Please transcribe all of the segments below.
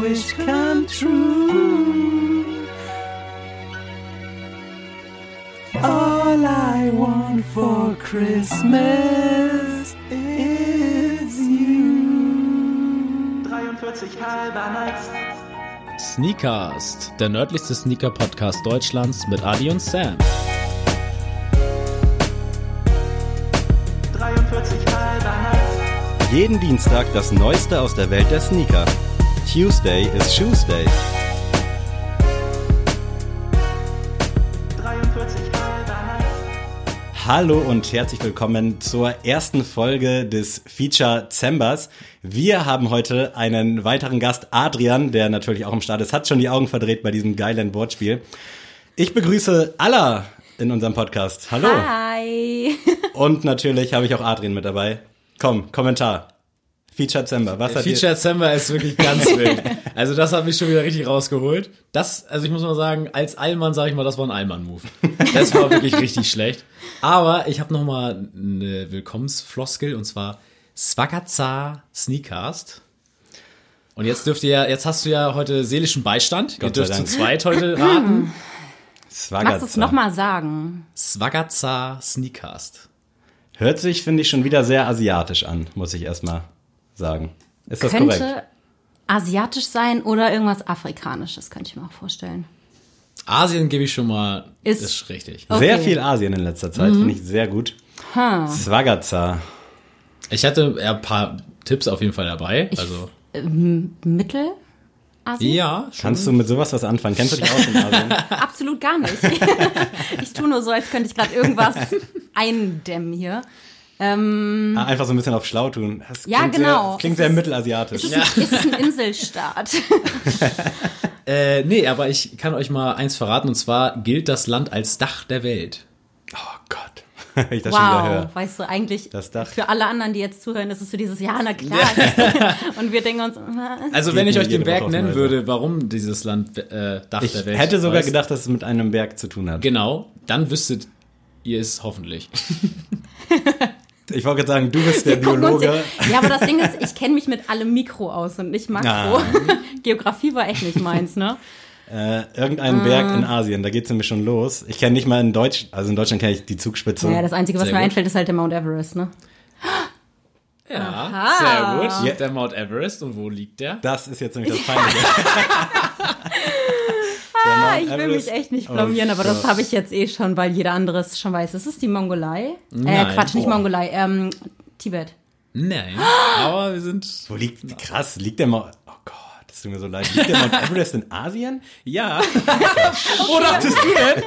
wish come true. All I want for Christmas is you. 43 halber Nights. Sneakast, der nördlichste Sneaker-Podcast Deutschlands mit Adi und Sam. 43 halber Nights. Jeden Dienstag das Neueste aus der Welt der Sneaker. Tuesday is Shoes Day. 43 halber Nights. Hallo und herzlich willkommen zur ersten Folge des Feature Zembers. Wir haben heute einen weiteren Gast, Adrian, der natürlich auch im Start ist, hat schon die Augen verdreht bei diesem geilen Wortspiel. Ich begrüße Alla in unserem Podcast. Hallo. Hi. Und natürlich habe ich auch Adrian mit dabei. Komm, Kommentar. Feature Zember, was hat Feature dir... December ist wirklich ganz wild. Also das hat mich schon wieder richtig rausgeholt. Das, also ich muss mal sagen, als Allmann sage ich mal, das war ein Allmann-Move. Das war wirklich richtig schlecht. Aber ich habe noch mal eine Willkommensfloskel und zwar Swagaza Sneakcast. Und jetzt dürft ihr ja, jetzt hast du ja heute seelischen Beistand. Gott ihr dürft zu Dank. zweit heute raten. Magst du es nochmal sagen? Swagaza Sneakcast. Hört sich, finde ich, schon wieder sehr asiatisch an, muss ich erstmal sagen. Ist das Könnte korrekt? asiatisch sein oder irgendwas Afrikanisches, könnte ich mir auch vorstellen. Asien gebe ich schon mal, Ist- ist, richtig. Okay. Sehr viel Asien in letzter Zeit, finde ich sehr gut. Swagaza. Ich hatte ein paar Tipps auf jeden Fall dabei. Also Mittel? Asien? ja, schon. Kannst du mit sowas was anfangen? Kennst du dich aus in Asien? Absolut gar nicht. ich tue nur so, als könnte ich gerade irgendwas eindämmen hier. Ähm, Ah, Einfach so ein bisschen auf schlau tun. Das Ja, klingt genau. Sehr, klingt Es sehr ist- mittelasiatisch. ist, es, ist es ein Inselstaat? Äh, nee, aber ich kann euch mal eins verraten und zwar gilt das Land als Dach der Welt. Oh Gott. Ich das schon wieder wow, höre. weißt du, eigentlich Das Dach. für alle anderen, die jetzt zuhören, ist es so dieses, ja, na klar. Und wir denken uns, was? Also Geht wenn ich euch den Berg nennen würde, warum dieses Land äh, Dach Ich der Welt hätte sogar heißt, gedacht, dass es mit einem Berg zu tun hat. Genau, dann wüsstet ihr es hoffentlich. Ich wollte gerade sagen, du bist der Biologe. Ja, aber das Ding ist, ich kenne mich mit allem Mikro aus und nicht Makro. Ah. Geografie war echt nicht meins, ne? Äh, irgendein Berg Ah. in Asien, da geht's nämlich schon los. Ich kenne nicht mal in Deutsch, also in Deutschland kenne ich die Zugspitze. Ja, das Einzige, was Sehr mir gut. einfällt, ist halt der Mount Everest, ne? Ja, Aha. sehr gut. Ja. Der Mount Everest und wo liegt der? Das ist jetzt nämlich das Peinliche. Ah, ich will mich echt nicht blamieren, Oh aber das habe ich jetzt eh schon, weil jeder andere es schon weiß. Es ist die Mongolei. Äh, Nein. Quatsch, nicht Boah. Mongolei, ähm, Tibet. Nein, aber wir sind Wo liegt, krass, liegt der Mount, oh Gott, das tut mir so leid. Liegt der Mount Everest in Asien? ja. Wo dachtest du denn?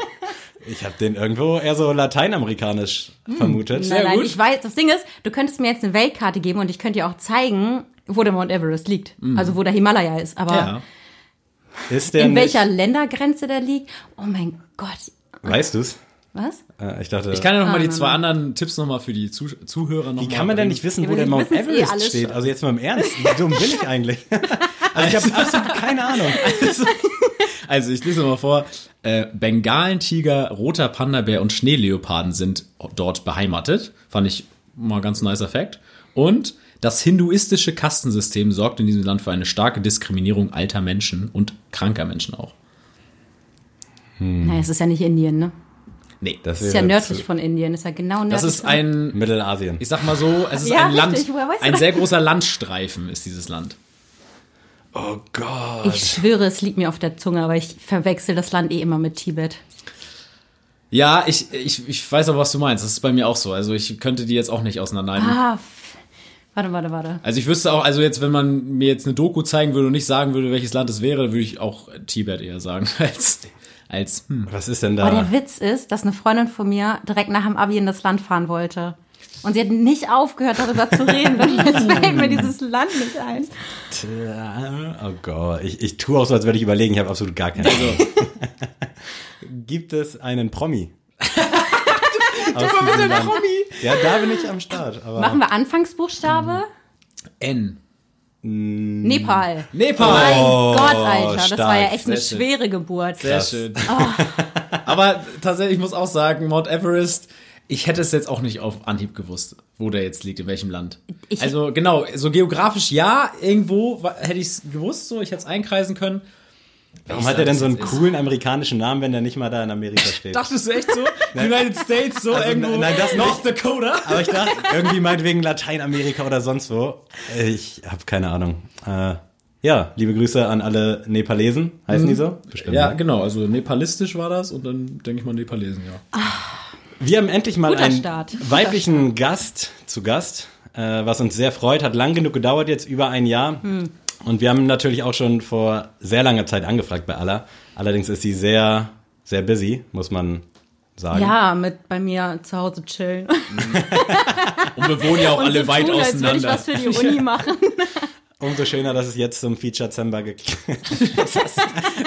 Ich habe den irgendwo eher so lateinamerikanisch vermutet. Nein, nein, gut. ich weiß, das Ding ist, du könntest mir jetzt eine Weltkarte geben und ich könnte dir auch zeigen, wo der Mount Everest liegt. Also wo der Himalaya ist. Aber Ja. Ist der in nicht, welcher Ländergrenze der liegt? Oh mein Gott. Weißt du's? Was? Äh, ich dachte, Ich kann ja noch mal die Ah, zwei anderen Tipps noch mal für die Zuh Zuhörer noch wie mal kann man denn nicht wissen, wo der Mount eh Everest steht? schon. Also jetzt mal im Ernst, wie dumm bin ich eigentlich? Also ich habe absolut keine Ahnung. Also ich lese mal vor. Äh, Bengalentiger, roter Panda-Bär und Schneeleoparden sind dort beheimatet. Fand ich mal ganz nicer Fact. Und das hinduistische Kastensystem sorgt in diesem Land für eine starke Diskriminierung alter Menschen und kranker Menschen auch. Nein, es ist ja nicht Indien, ne? Nee, Das Es ist ja nördlich von Indien. Ist ja genau nördlich. das ist von- ein, Mittelasien. ich sag mal so, es ist Ja, ein Land, richtig, du ein sehr großer Landstreifen ist dieses Land. Oh Gott. Ich schwöre, es liegt mir auf der Zunge, aber ich verwechsel das Land eh immer mit Tibet. Ja, ich, ich, ich weiß aber, was du meinst. Das ist bei mir auch so. Also ich könnte die jetzt auch nicht auseinanderhalten. Ah, warte, warte, warte. Also ich wüsste auch, also jetzt, wenn man mir jetzt eine Doku zeigen würde und nicht sagen würde, welches Land es wäre, würde ich auch Tibet eher sagen, als, als hm. Was ist denn Aber da? der Witz ist, dass eine Freundin von mir direkt nach dem Abi in das Land fahren wollte. Und sie hat nicht aufgehört, darüber zu reden. Und jetzt fällt mir dieses Land nicht ein. Oh Gott, ich, ich tue auch so, als würde ich überlegen, ich habe absolut gar keine Ahnung. Gibt es einen Promi? Aus diesem Land? Ja, da bin ich am Start. Aber Machen wir Anfangsbuchstabe? N. Nepal. Nepal. Mein Oh, Gott, Alter. Das stark. war ja echt eine Sehr schön. schwere Geburt. Sehr schön. Aber tatsächlich, ich muss auch sagen, Mount Everest, ich hätte es jetzt auch nicht auf Anhieb gewusst, wo der jetzt liegt, in welchem Land. Ich- also genau, so geografisch ja, irgendwo hätte ich es gewusst, so ich hätte es einkreisen können. Warum Ich hat er denn so einen jetzt ist- coolen amerikanischen Namen, wenn der nicht mal da in Amerika steht? Dachtest du echt so? United States, so Also, irgendwo nein, das North Dakota? Aber ich dachte, irgendwie meinetwegen Lateinamerika oder sonst wo. Ich habe keine Ahnung. Äh, ja, liebe Grüße an alle Nepalesen. Heißen die so? Bestimmt. Ja, ne? genau, also nepalistisch war das und dann denke ich mal Nepalesen, ja. Wir haben endlich mal Guter einen Start. Weiblichen Gast zu Gast, äh, was uns sehr freut. Hat lang genug gedauert, jetzt über ein Jahr. Hm. Und wir haben natürlich auch schon vor sehr langer Zeit angefragt bei Alla. Allerdings ist sie sehr, sehr busy, muss man sagen. Ja, mit bei mir zu Hause chillen. Und wir wohnen ja auch Und alle so weit tun, als würde ich auseinander. was für die Uni machen. Umso schöner, dass es jetzt zum Feature Zember geklappt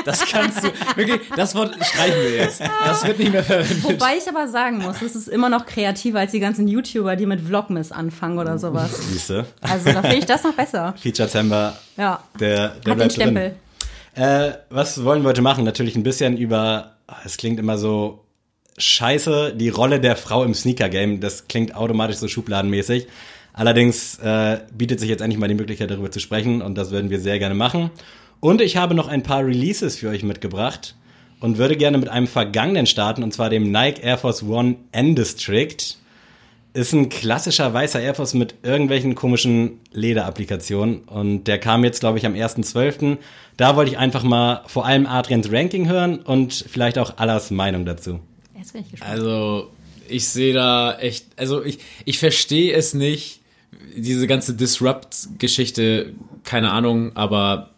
Das kannst du, wirklich, das Wort streichen wir jetzt. Das wird nicht mehr verwendet. Wobei ich aber sagen muss, es ist immer noch kreativer als die ganzen YouTuber, die mit Vlogmas anfangen oder sowas. Siehste. Also da finde ich das noch besser. Feature Zember, Ja. der, der Hat den Stempel. Äh, was wollen wir heute machen? Natürlich ein bisschen über, es klingt immer so scheiße, die Rolle der Frau im Sneaker-Game. Das klingt automatisch so schubladenmäßig. Allerdings äh, bietet sich jetzt endlich mal die Möglichkeit, darüber zu sprechen und das würden wir sehr gerne machen. Und ich habe noch ein paar Releases für euch mitgebracht und würde gerne mit einem vergangenen starten, und zwar dem Nike Air Force One N-District. Ist ein klassischer weißer Air Force mit irgendwelchen komischen Lederapplikationen. Und der kam jetzt, glaube ich, am 1.12. Da wollte ich einfach mal vor allem Adrians Ranking hören und vielleicht auch Allas Meinung dazu. Jetzt bin ich gespannt. Also, ich sehe da echt, also ich, ich verstehe es nicht, diese ganze Disrupt-Geschichte, keine Ahnung, aber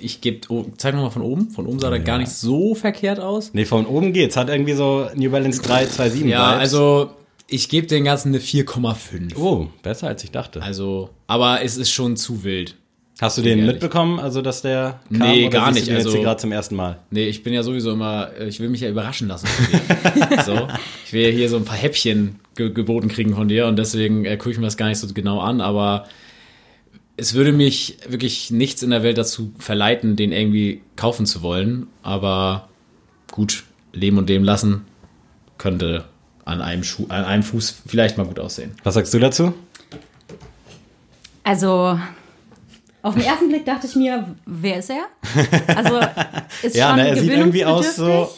ich gebe, oh, zeig nochmal von oben, von oben sah der gar nicht so verkehrt aus. Nee, von oben geht's. Hat irgendwie so New Balance 327 Ja, Vibes. also ich gebe den Ganzen eine 4,5. Oh, besser als ich dachte. Also, aber es ist schon zu wild. Hast du den ehrlich. mitbekommen, also dass der kam? Nee, oder gar nicht, Du den jetzt also- hier gerade zum ersten Mal. Nee, ich bin ja sowieso immer, äh, ich will mich ja überraschen lassen von dir. so. Ich will ja hier so ein paar Häppchen ge geboten kriegen von dir und deswegen äh, gucke ich mir das gar nicht so genau an, aber es würde mich wirklich nichts in der Welt dazu verleiten, den irgendwie kaufen zu wollen, aber gut, leben und leben lassen könnte an einem Schuh, an einem Fuß vielleicht mal gut aussehen. Was sagst du dazu? Also, auf den ersten Blick dachte ich mir, wer ist er? Also, ist Ja, schon ne, er sieht irgendwie aus so.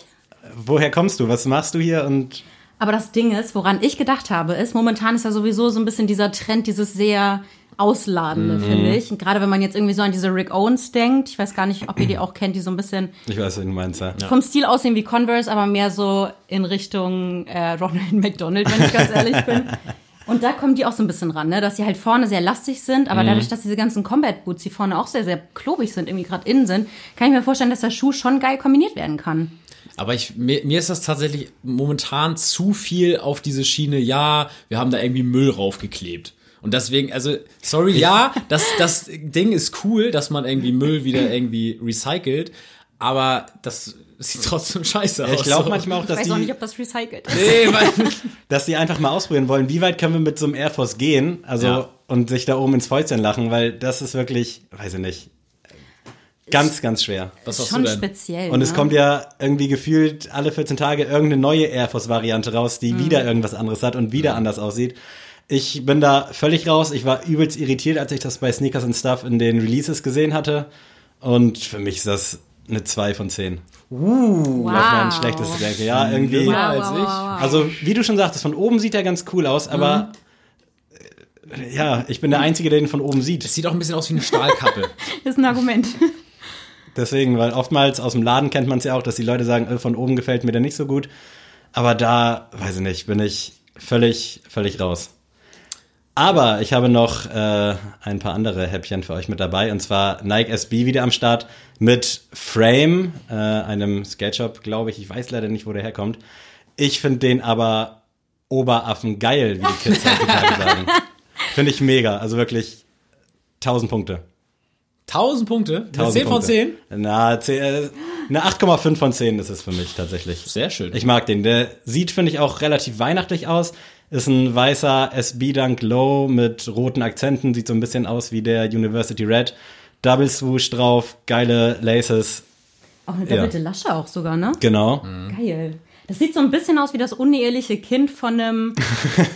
Woher kommst du? Was machst du hier? Und Aber das Ding ist, woran ich gedacht habe, ist, momentan ist ja sowieso so ein bisschen dieser Trend, dieses sehr Ausladende, finde ich. Und gerade wenn man jetzt irgendwie so an diese Rick Owens denkt, ich weiß gar nicht, ob ihr die auch kennt, die so ein bisschen ich weiß, was du meinst. Ja. vom Stil aussehen wie Converse, aber mehr so in Richtung äh, Ronald McDonald, wenn ich ganz ehrlich bin. Und da kommen die auch so ein bisschen ran, ne? dass sie halt vorne sehr lastig sind, aber dadurch, dass diese ganzen Combat Boots, die vorne auch sehr, sehr klobig sind, irgendwie gerade innen sind, kann ich mir vorstellen, dass der Schuh schon geil kombiniert werden kann. Aber ich, mir, mir ist das tatsächlich momentan zu viel auf diese Schiene, ja, wir haben da irgendwie Müll raufgeklebt. Und deswegen, also, sorry, ja, das, das Ding ist cool, dass man irgendwie Müll wieder irgendwie recycelt, aber das sieht trotzdem scheiße aus. Ich glaube so. manchmal auch, Ich dass weiß auch nicht, die, ob das recycelt ist. Nee, weil, dass die einfach mal ausprobieren wollen, wie weit können wir mit so einem Air Force gehen, also Ja. und sich da oben ins Fäustchen lachen, weil das ist wirklich, weiß ich nicht, ganz, ganz schwer. was du Schon denn? speziell. Und es ne? kommt ja irgendwie gefühlt alle 14 Tage irgendeine neue Air Force Variante raus, die wieder irgendwas anderes hat und wieder anders aussieht. Ich bin da völlig raus. Ich war übelst irritiert, als ich das bei Sneakers and Stuff in den Releases gesehen hatte. Und für mich ist das eine 2 von 10. wow. Auch mein schlechtes Ranking. Ja, irgendwie. Wow. Wow, als wow, ich. wow, wow. Also, wie du schon sagtest, von oben sieht er ganz cool aus, aber äh, ja, ich bin der Einzige, der ihn von oben Es sieht. sieht auch ein bisschen aus wie eine Stahlkappe. ist ein Argument. Deswegen, weil oftmals aus dem Laden kennt man es ja auch, dass die Leute sagen, äh, von oben gefällt mir der nicht so gut. Aber da, weiß ich nicht, bin ich völlig, völlig raus. Aber ich habe noch äh, ein paar andere Häppchen für euch mit dabei. Und zwar Nike SB wieder am Start mit Frame, äh, einem Skate Shop, glaube ich. Ich weiß leider nicht, wo der herkommt. Ich finde den aber Oberaffen geil, wie die Kids heutzutage sagen. Finde ich mega. Also wirklich 1000 Punkte. 1000 Punkte? Eine 1000 10 von Punkte. 10? Na, 10, äh, eine 8,5 von 10 ist es für mich tatsächlich. Sehr schön. Ich mag den. Der sieht, finde ich, auch relativ weihnachtlich aus. Ist ein weißer SB Dunk Low mit roten Akzenten. Sieht so ein bisschen aus wie der University Red. Double Swoosh drauf, geile Laces. Auch eine doppelte Lasche auch sogar, ne? Genau. Geil. Das sieht so ein bisschen aus wie das uneheliche Kind von einem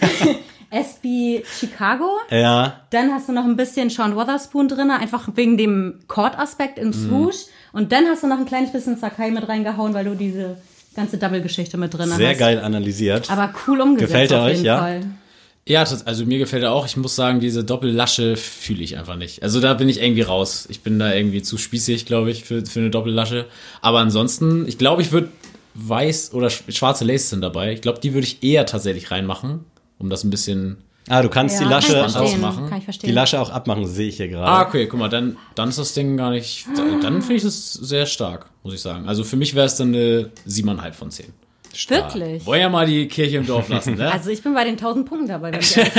SB Chicago. Ja, Dann hast du noch ein bisschen Sean Wotherspoon drin, einfach wegen dem Court-Aspekt Mhm. im Swoosh. Und dann hast du noch ein kleines bisschen Sakai mit reingehauen, weil du diese ganze Double-Geschichte mit drin sehr hast. geil analysiert. Aber cool umgesetzt Gefällt er auf euch, jeden ja? Fall. Ja, das, also mir gefällt er auch. Ich muss sagen, diese Doppellasche fühle ich einfach nicht. Also da bin ich irgendwie raus. Ich bin da irgendwie zu spießig, glaube ich, für, für eine Doppellasche. Aber ansonsten, ich glaube, ich würde weiß oder sch- schwarze Laces sind dabei. Ich glaube, die würde ich eher tatsächlich reinmachen, um das ein bisschen. ah, du kannst die kann Lasche verstehen. ausmachen. Kann ich verstehen. die Lasche auch abmachen, sehe ich hier Ah, gerade. okay, guck mal, dann, dann ist das Ding gar nicht. Dann finde ich das sehr stark, muss ich sagen. Also für mich wäre es dann eine 7,5 von 10. Wirklich? Wollen ja mal die Kirche im Dorf lassen, ne? Also ich bin bei den 1000 Punkten dabei. Wenn ich.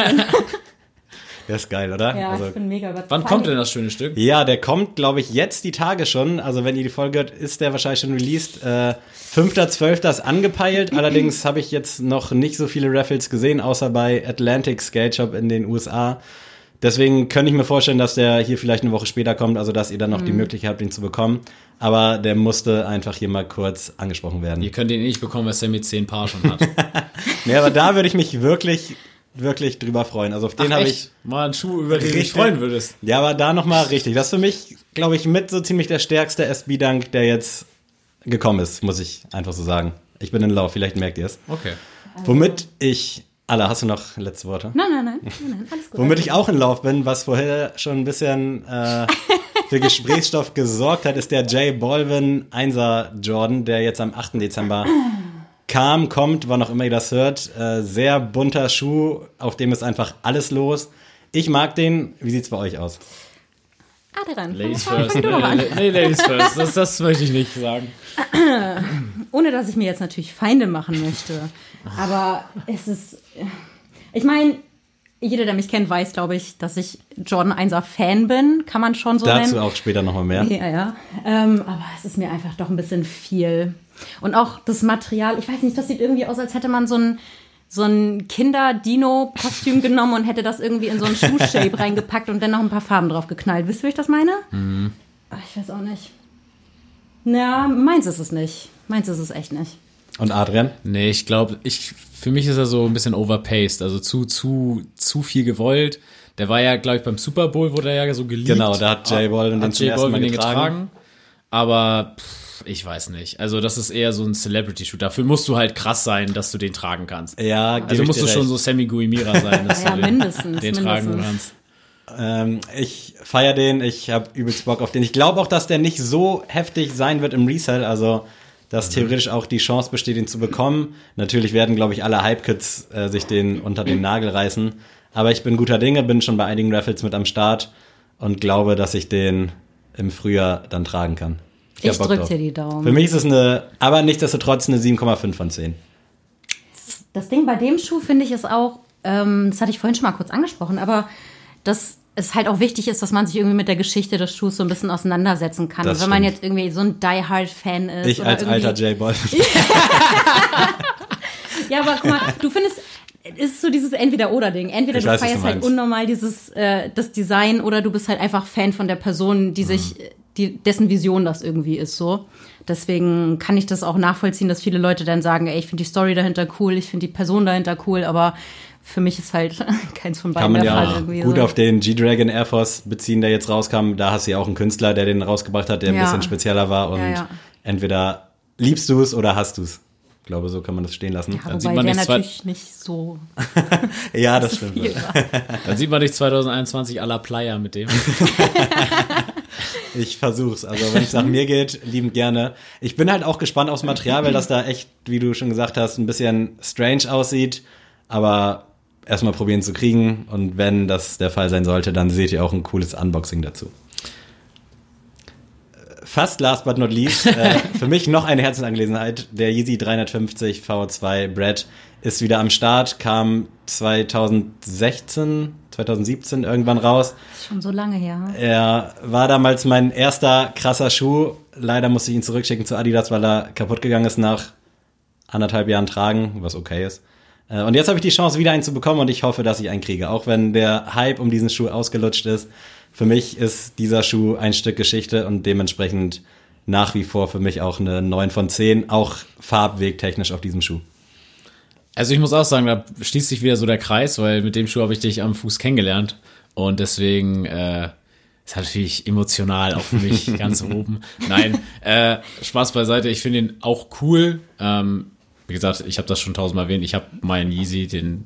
Das ist geil, oder? ja, Also- ich bin mega überzeugt. Wann kommt denn das schöne Stück? Ja, der kommt, glaube ich, jetzt die Tage schon. Also wenn ihr die Folge hört, ist der wahrscheinlich schon released. Äh, 5.12. ist angepeilt. Allerdings habe ich jetzt noch nicht so viele Raffles gesehen, außer bei Atlantic Skate Shop in den USA. Deswegen könnte ich mir vorstellen, dass der hier vielleicht eine Woche später kommt, also dass ihr dann noch die Möglichkeit habt, ihn zu bekommen. Aber der musste einfach hier mal kurz angesprochen werden. Ihr könnt ihn eh nicht bekommen, weil Sammy 10 Paar schon hat. Nee, aber da würde ich mich wirklich, wirklich drüber freuen. Also auf den habe ich? Mal einen Schuh, über den du dich freuen würdest. Ja, aber da nochmal richtig. Das ist für mich, glaube ich, mit so ziemlich der stärkste SB-Dank, der jetzt gekommen ist, muss ich einfach so sagen. Ich bin in Lauf, vielleicht merkt ihr es. Okay. Womit ich, Alla, hast du noch letzte Worte? Nein, nein, nein, nein, nein, alles gut. Womit ich auch in Lauf bin, was vorher schon ein bisschen äh, für Gesprächsstoff gesorgt hat, ist der J Balvin 1er Jordan, der jetzt am 8. Dezember kam, kommt, wann auch immer ihr das hört. Äh, sehr bunter Schuh, auf dem ist einfach alles los. Ich mag den. Wie sieht's bei euch aus? Dran. Ladies Fang- first. fang du an. nee, Ladies first. Das, das möchte ich nicht sagen. Ohne dass ich mir jetzt natürlich Feinde machen möchte. Aber es ist. Ich meine, jeder, der mich kennt, weiß, glaube ich, dass ich Jordan 1er Fan bin. Kann man schon so Dazu nennen. auch später nochmal mehr. Ja, ja. Ähm, aber es ist mir einfach doch ein bisschen viel. Und auch das Material, ich weiß nicht, das sieht irgendwie aus, als hätte man so ein, so ein Kinder-Dino-Kostüm genommen und hätte das irgendwie in so ein Schuh-Shape reingepackt und dann noch ein paar Farben drauf geknallt. Wisst ihr, wie ich das meine? Ach, Ich weiß auch nicht. Na, meins ist es nicht. Meins ist es echt nicht. Und Adrian? Nee, ich glaube, ich, für mich ist er so ein bisschen overpaced, also zu, zu, zu viel gewollt. Der war ja, glaube ich, beim Super Bowl wurde er ja so geliebt. Genau, da hat J Balvin den hat zum J ersten Mal Balvin den getragen. getragen. Aber pff, ich weiß nicht. Also das ist eher so ein Celebrity-Shoot. Dafür musst du halt krass sein, dass du den tragen kannst. Ja, Also ich musst dir du schon recht. so Sammy Guimira sein, dass Ja, du den, mindestens, den tragen mindestens. kannst. Ähm, ich feier den, ich habe übelst Bock auf den. Ich glaube auch, dass der nicht so heftig sein wird im Resell, also dass Mhm. theoretisch auch die Chance besteht, ihn zu bekommen. Natürlich werden, glaube ich, alle Hype-Kids äh, sich den unter den Nagel reißen. Aber ich bin guter Dinge, bin schon bei einigen Raffles mit am Start und glaube, dass ich den im Frühjahr dann tragen kann. Ich hab Bock drück drauf. dir die Daumen. Für mich ist es eine, aber nichtsdestotrotz eine 7,5 von 10. Das Ding bei dem Schuh finde ich ist auch, ähm, das hatte ich vorhin schon mal kurz angesprochen, aber dass es halt auch wichtig ist, dass man sich irgendwie mit der Geschichte des Schuhs so ein bisschen auseinandersetzen kann. Das Wenn man stimmt. jetzt irgendwie so ein Die Hard Fan ist. Ich oder als irgendwie- alter J-Boy. Ja, aber guck mal, du findest, es ist so dieses Entweder-Oder-Ding. Entweder du weiß, was du feierst halt unnormal dieses, äh, das Design oder du bist halt einfach Fan von der Person, die sich, Mhm. die, dessen Vision das irgendwie ist, so. Deswegen kann ich das auch nachvollziehen, dass viele Leute dann sagen, ey, ich finde die Story dahinter cool, ich finde die Person dahinter cool, aber für mich ist halt keins von beiden Kann man der ja Fall auch irgendwie. gut so. auf den G-Dragon Air Force beziehen, der jetzt rauskam. Da hast du ja auch einen Künstler, der den rausgebracht hat, der ein Ja. bisschen spezieller war. Und Ja, ja. entweder liebst du es oder hast du es. Ich glaube, so kann man das stehen lassen. ja, Dann sieht man der natürlich nicht so Ja, das stimmt. Dann sieht man dich 2021 à la Playa mit dem. Ich versuch's. Also wenn es nach mir geht, liebend gerne. Ich bin halt auch gespannt aufs Material, weil das da echt, wie du schon gesagt hast, ein bisschen strange aussieht. Aber erstmal probieren zu kriegen. Und wenn das der Fall sein sollte, dann seht ihr auch ein cooles Unboxing dazu. fast last but not least, äh, für mich noch eine Herzensangelegenheit. Der Yeezy 350 V2 Bread ist wieder am Start, kam 2016, 2017 irgendwann raus. ist schon so lange her. Er war damals mein erster krasser Schuh. Leider musste ich ihn zurückschicken zu Adidas, weil er kaputt gegangen ist nach anderthalb Jahren Tragen, was okay ist. Äh, Und jetzt habe ich die Chance, wieder einen zu bekommen und ich hoffe, dass ich einen kriege. Auch wenn der Hype um diesen Schuh ausgelutscht ist. Für mich ist dieser Schuh ein Stück Geschichte und dementsprechend nach wie vor für mich auch eine 9 von 10, auch farbwegtechnisch auf diesem Schuh. Also ich muss auch sagen, da schließt sich wieder so der Kreis, weil mit dem Schuh habe ich dich am Fuß kennengelernt. Und deswegen äh, ist natürlich emotional auch für mich ganz oben. Nein, äh, Spaß beiseite, ich finde ihn auch cool. Ähm, wie gesagt, ich habe das schon tausendmal erwähnt. Ich habe meinen Yeezy, den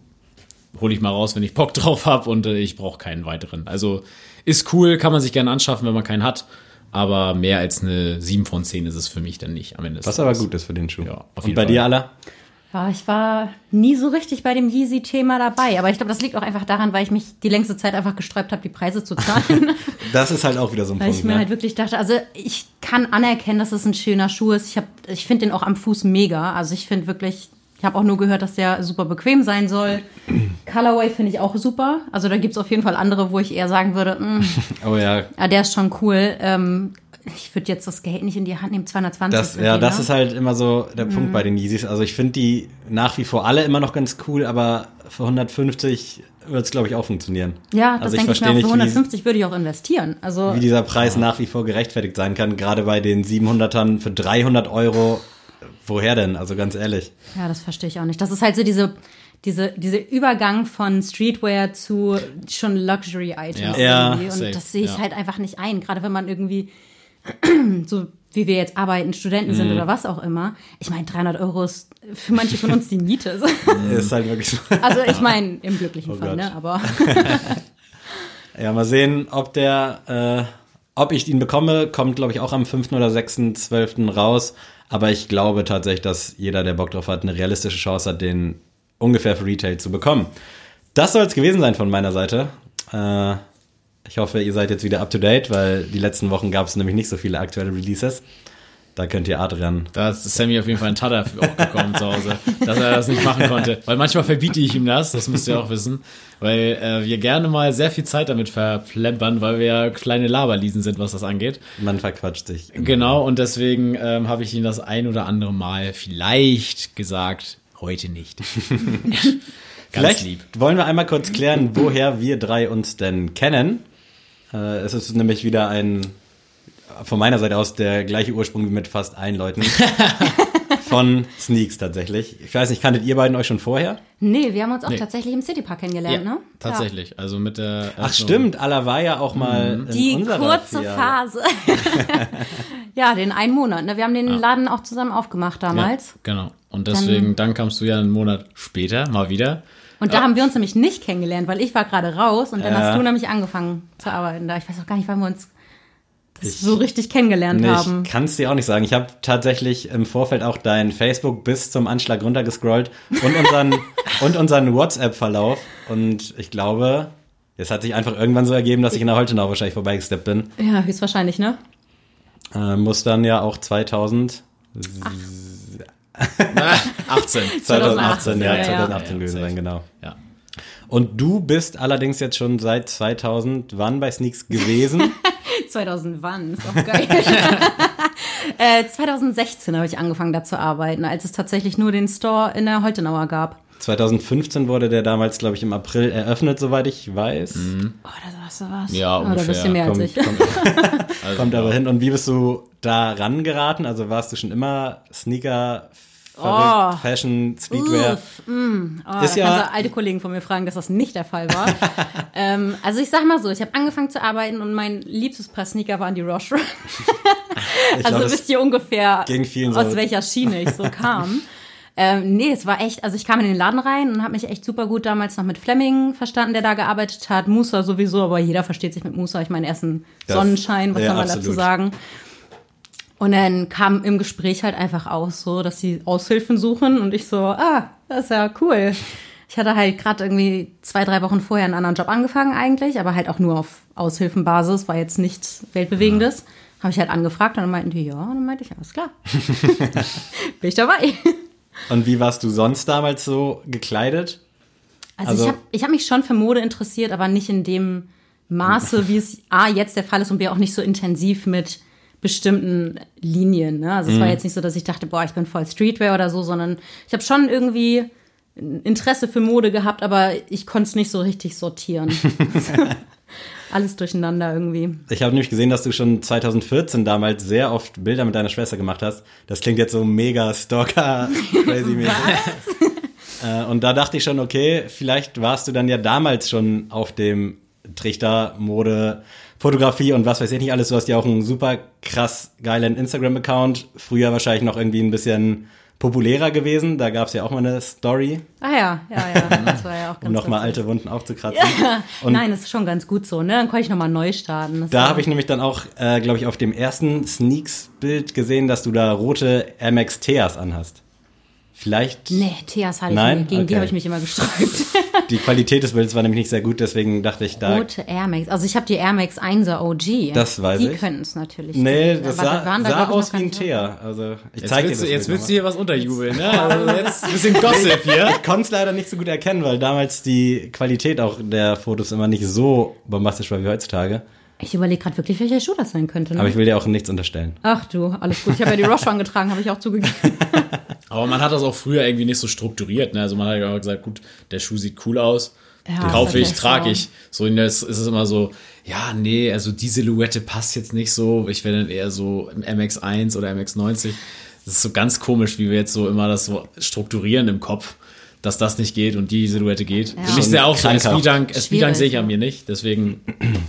hole ich mal raus, wenn ich Bock drauf habe und äh, ich brauche keinen weiteren. Also ist cool, kann man sich gerne anschaffen, wenn man keinen hat. Aber mehr als eine 7 von 10 ist es für mich dann nicht am Ende. Was aber gut ist für den Schuh. Ja, auf und jeden bei Fall. dir, Alla? Ja, ich war nie so richtig bei dem Yeezy-Thema dabei. Aber ich glaube, das liegt auch einfach daran, weil ich mich die längste Zeit einfach gesträubt habe, die Preise zu zahlen. Das ist halt auch wieder so ein weil Punkt. ich mir ne? halt wirklich dachte, also ich kann anerkennen, dass es ein schöner Schuh ist. Ich, hab- ich finde den auch am Fuß mega. Also ich finde wirklich, ich habe auch nur gehört, dass der super bequem sein soll. Colorway finde ich auch super. Also da gibt es auf jeden Fall andere, wo ich eher sagen würde, mm, oh ja, ja, der ist schon cool. Ähm, ich würde jetzt das Geld nicht in die Hand nehmen, 220 Das, ja, das ne? ist halt immer so der Mhm. Punkt bei den Yeezys. Also ich finde die nach wie vor alle immer noch ganz cool, aber für 150 wird es, glaube ich, auch funktionieren. Ja, das also ich denke ich mir verstehe auch. Für nicht, wie, 150 würde ich auch investieren. Also wie dieser Preis nach wie vor gerechtfertigt sein kann. Gerade bei den 700ern für 300 Euro. Woher denn? Also ganz ehrlich. Ja, das verstehe ich auch nicht. Das ist halt so diese, diese, diese Übergang von Streetwear zu schon Luxury-Items. Ja. Ja, irgendwie. Und das sehe ich ja. halt einfach nicht ein. Gerade wenn man irgendwie, so wie wir jetzt arbeiten, Studenten Mhm. sind oder was auch immer. Ich meine, 300 Euro ist für manche von uns die Miete. Ist halt wirklich so. Also ich meine, im glücklichen Oh Fall, Gott. ne? Aber Ja, mal sehen, ob der, äh, ob ich ihn bekomme, kommt, glaube ich, auch am 5. oder 6.12. raus. Aber ich glaube tatsächlich, dass jeder, der Bock drauf hat, eine realistische Chance hat, den ungefähr für Retail zu bekommen. Das soll es gewesen sein von meiner Seite. Äh, ich hoffe, ihr seid jetzt wieder up to date, weil die letzten Wochen gab es nämlich nicht so viele aktuelle Releases. Da könnt ihr Adrian. Da ist Sammy auf jeden Fall ein für auch gekommen zu Hause, dass er das nicht machen konnte. Weil manchmal verbiete ich ihm das, das müsst ihr auch wissen. Weil äh, wir gerne mal sehr viel Zeit damit verplempern, weil wir ja kleine Laberliesen sind, was das angeht. Man verquatscht sich. Genau, und deswegen ähm, habe ich ihm das ein oder andere Mal vielleicht gesagt, heute nicht. Ganz Vielleicht lieb. wollen wir einmal kurz klären, woher wir drei uns denn kennen. Äh, es ist nämlich wieder ein, von meiner Seite aus, der gleiche Ursprung wie mit fast allen Leuten. von Sneaks tatsächlich. Ich weiß nicht, kanntet ihr beiden euch schon vorher? nee, wir haben uns auch Nee. tatsächlich im Citypark kennengelernt, ne? tatsächlich. Also mit der. Ach also- stimmt, Alla war ja auch mal in Ja. Die unserer kurze Filiale. Phase. ja, den einen Monat. Ne? Wir haben den Laden auch zusammen aufgemacht Ja, damals. genau. Und deswegen, dann, kamst du ja einen Monat später mal wieder. Und da haben wir uns nämlich nicht kennengelernt, weil ich war gerade raus und dann Ja. hast du nämlich angefangen zu arbeiten da. Ich weiß auch gar nicht, wann wir uns das so richtig kennengelernt Nee, haben. ich kann es dir auch nicht sagen. Ich habe tatsächlich im Vorfeld auch dein Facebook bis zum Anschlag runtergescrollt und unseren, und unseren WhatsApp-Verlauf. Und ich glaube, es hat sich einfach irgendwann so ergeben, dass ich in der Holtenau wahrscheinlich vorbeigesteppt bin. Ja, höchstwahrscheinlich, ne? Äh, muss dann ja auch 2000, 18. 2018, ja, ja, ja. 2018 Ja, gewesen sein, genau. Ja. Und du bist allerdings jetzt schon seit 2000 wann bei Sneaks gewesen? 2000 wann? Ist auch geil. äh, 2016 habe ich angefangen, da zu arbeiten, als es tatsächlich nur den Store in der Holtenauer gab. 2015 wurde der damals, glaube ich, im April eröffnet, soweit ich weiß. Oh, da sagst du was. Ja, Oh, ungefähr. bist du mehr als Kommt, ich. kommt, Also, kommt ja. aber hin. Und wie bist du da rangeraten? Also warst du schon immer Sneaker, Oh. Fashion, Streetwear? Uff, mm, oh, Ist da ja- kannst du alte Kollegen von mir fragen, dass das nicht der Fall war. ähm, also ich sag mal so, ich habe angefangen zu arbeiten und mein liebstes Paar Sneaker waren die Roche Also glaub, wisst ihr ungefähr, aus so. welcher Schiene ich so kam. ähm, nee, es war echt, also ich kam in den Laden rein und habe mich echt super gut damals noch mit Fleming verstanden, der da gearbeitet hat. Musa sowieso, aber jeder versteht sich mit Musa. Ich meine, er ist ein Das- Sonnenschein, was ja, kann man dazu absolut. sagen? Und dann kam im Gespräch halt einfach aus, so, dass sie Aushilfen suchen und ich so, ah, das ist ja cool. Ich hatte halt gerade irgendwie zwei, drei Wochen vorher einen anderen Job angefangen eigentlich, aber halt auch nur auf Aushilfenbasis, war jetzt nichts Weltbewegendes. Habe ich halt angefragt und dann meinten die, ja, und dann meinte ich, alles klar. Bin ich dabei. Und wie warst du sonst damals so gekleidet? Also, Also- ich habe ich hab mich schon für Mode interessiert, aber nicht in dem Maße, wie es A jetzt der Fall ist und B auch nicht so intensiv mit bestimmten Linien. Ne? Also es Mhm. war jetzt nicht so, dass ich dachte, boah, ich bin voll Streetwear oder so, sondern ich habe schon irgendwie ein Interesse für Mode gehabt, aber ich konnte es nicht so richtig sortieren. Alles durcheinander irgendwie. Ich habe nämlich gesehen, dass du schon 2014 damals sehr oft Bilder mit deiner Schwester gemacht hast. Das klingt jetzt so mega stalker crazy mäßig. Äh, Und da dachte ich schon, okay, vielleicht warst du dann ja damals schon auf dem Trichter Mode, Fotografie und was weiß ich nicht alles. Du hast ja auch einen super krass geilen Instagram-Account. Früher wahrscheinlich noch irgendwie ein bisschen populärer gewesen. Da gab es ja auch mal eine Story, Ah ja, ja, ja. Das war ja auch ganz um nochmal alte Wunden aufzukratzen. Und Nein, das ist schon ganz gut so, ne? Dann konnte ich nochmal neu starten. Das Da habe ich nämlich dann auch, äh, glaube ich, auf dem ersten Sneaks-Bild gesehen, dass du da rote MX Teas anhast. Vielleicht. Nee, Theas hatte ich Nein? nie. Gegen die Okay. habe ich mich immer gesträubt. Die Qualität des Bildes war nämlich nicht sehr gut, deswegen dachte ich da. Rote Air Max. Also ich habe die Air Max 1er OG. Das weiß die ich. könnten es natürlich. Nee, nicht. das sah, da sah ich, aus wie ein Teer. Also, ich Jetzt zeig dir willst, das du, jetzt willst du hier was unterjubeln, ne? Also jetzt ein bisschen Gossip hier. Ich konnte es leider nicht so gut erkennen, weil damals die Qualität auch der Fotos immer nicht so bombastisch war wie heutzutage. Ich überlege gerade wirklich, welcher Schuh das sein könnte. Ne? Aber ich will dir auch nichts unterstellen. Ach du, alles gut. Ich habe ja die Roche angetragen, habe ich auch zugegeben. Aber man hat das auch früher irgendwie nicht so strukturiert. Ne? Also man hat ja auch gesagt, gut, der Schuh sieht cool aus, Ja, kaufe ich, trage ich. So in das ist es immer so, ja, nee, also die Silhouette passt jetzt nicht so. Ich wäre dann eher so im MX1 oder MX90. Das ist so ganz komisch, wie wir jetzt so immer das so strukturieren im Kopf, dass das nicht geht und die Silhouette geht. Für mich ist ja auch so, Schwierig, sehe ich an ja. mir nicht. Deswegen,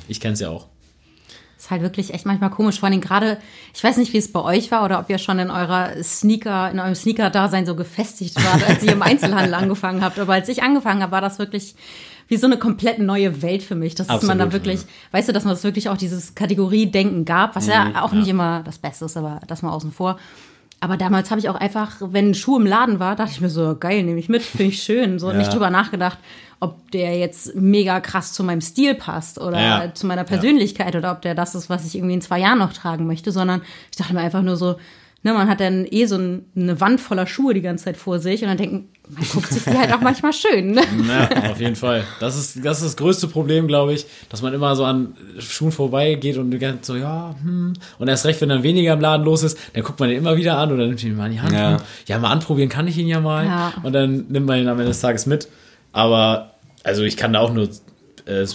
ich kenne es ja auch. Ist halt wirklich echt manchmal komisch. Vor allem gerade, ich weiß nicht, wie es bei euch war oder ob ihr schon in eurer Sneaker, in eurem Sneaker-Dasein so gefestigt wart, als ihr im Einzelhandel angefangen habt. Aber als ich angefangen habe, war das wirklich wie so eine komplett neue Welt für mich. Dass man Absolut, da wirklich, weißt du, dass man das wirklich auch dieses Kategoriedenken gab, was ja Mhm, auch nicht immer das Beste ist, aber das mal außen vor. Aber damals habe ich auch einfach, wenn ein Schuh im Laden war, dachte ich mir so, geil, nehme ich mit, finde ich schön. So Ja. nicht drüber nachgedacht, ob der jetzt mega krass zu meinem Stil passt oder Ja. zu meiner Persönlichkeit oder ob der das ist, was ich irgendwie in zwei Jahren noch tragen möchte, sondern ich dachte mir einfach nur so, ne, man hat dann eh so ein, eine Wand voller Schuhe die ganze Zeit vor sich und dann denken, man guckt sich die halt auch manchmal schön. Ne? Ja, auf jeden Fall. Das ist, das ist das größte Problem, glaube ich, dass man immer so an Schuhen vorbeigeht und so, ja, hm. Und erst recht, wenn dann weniger im Laden los ist, dann guckt man den immer wieder an oder nimmt ihn mal in die Hand. Ja. Ja, ja mal anprobieren kann ich ihn ja mal. Ja. Und dann nimmt man ihn am Ende des Tages mit. Aber, also ich kann da auch nur äh,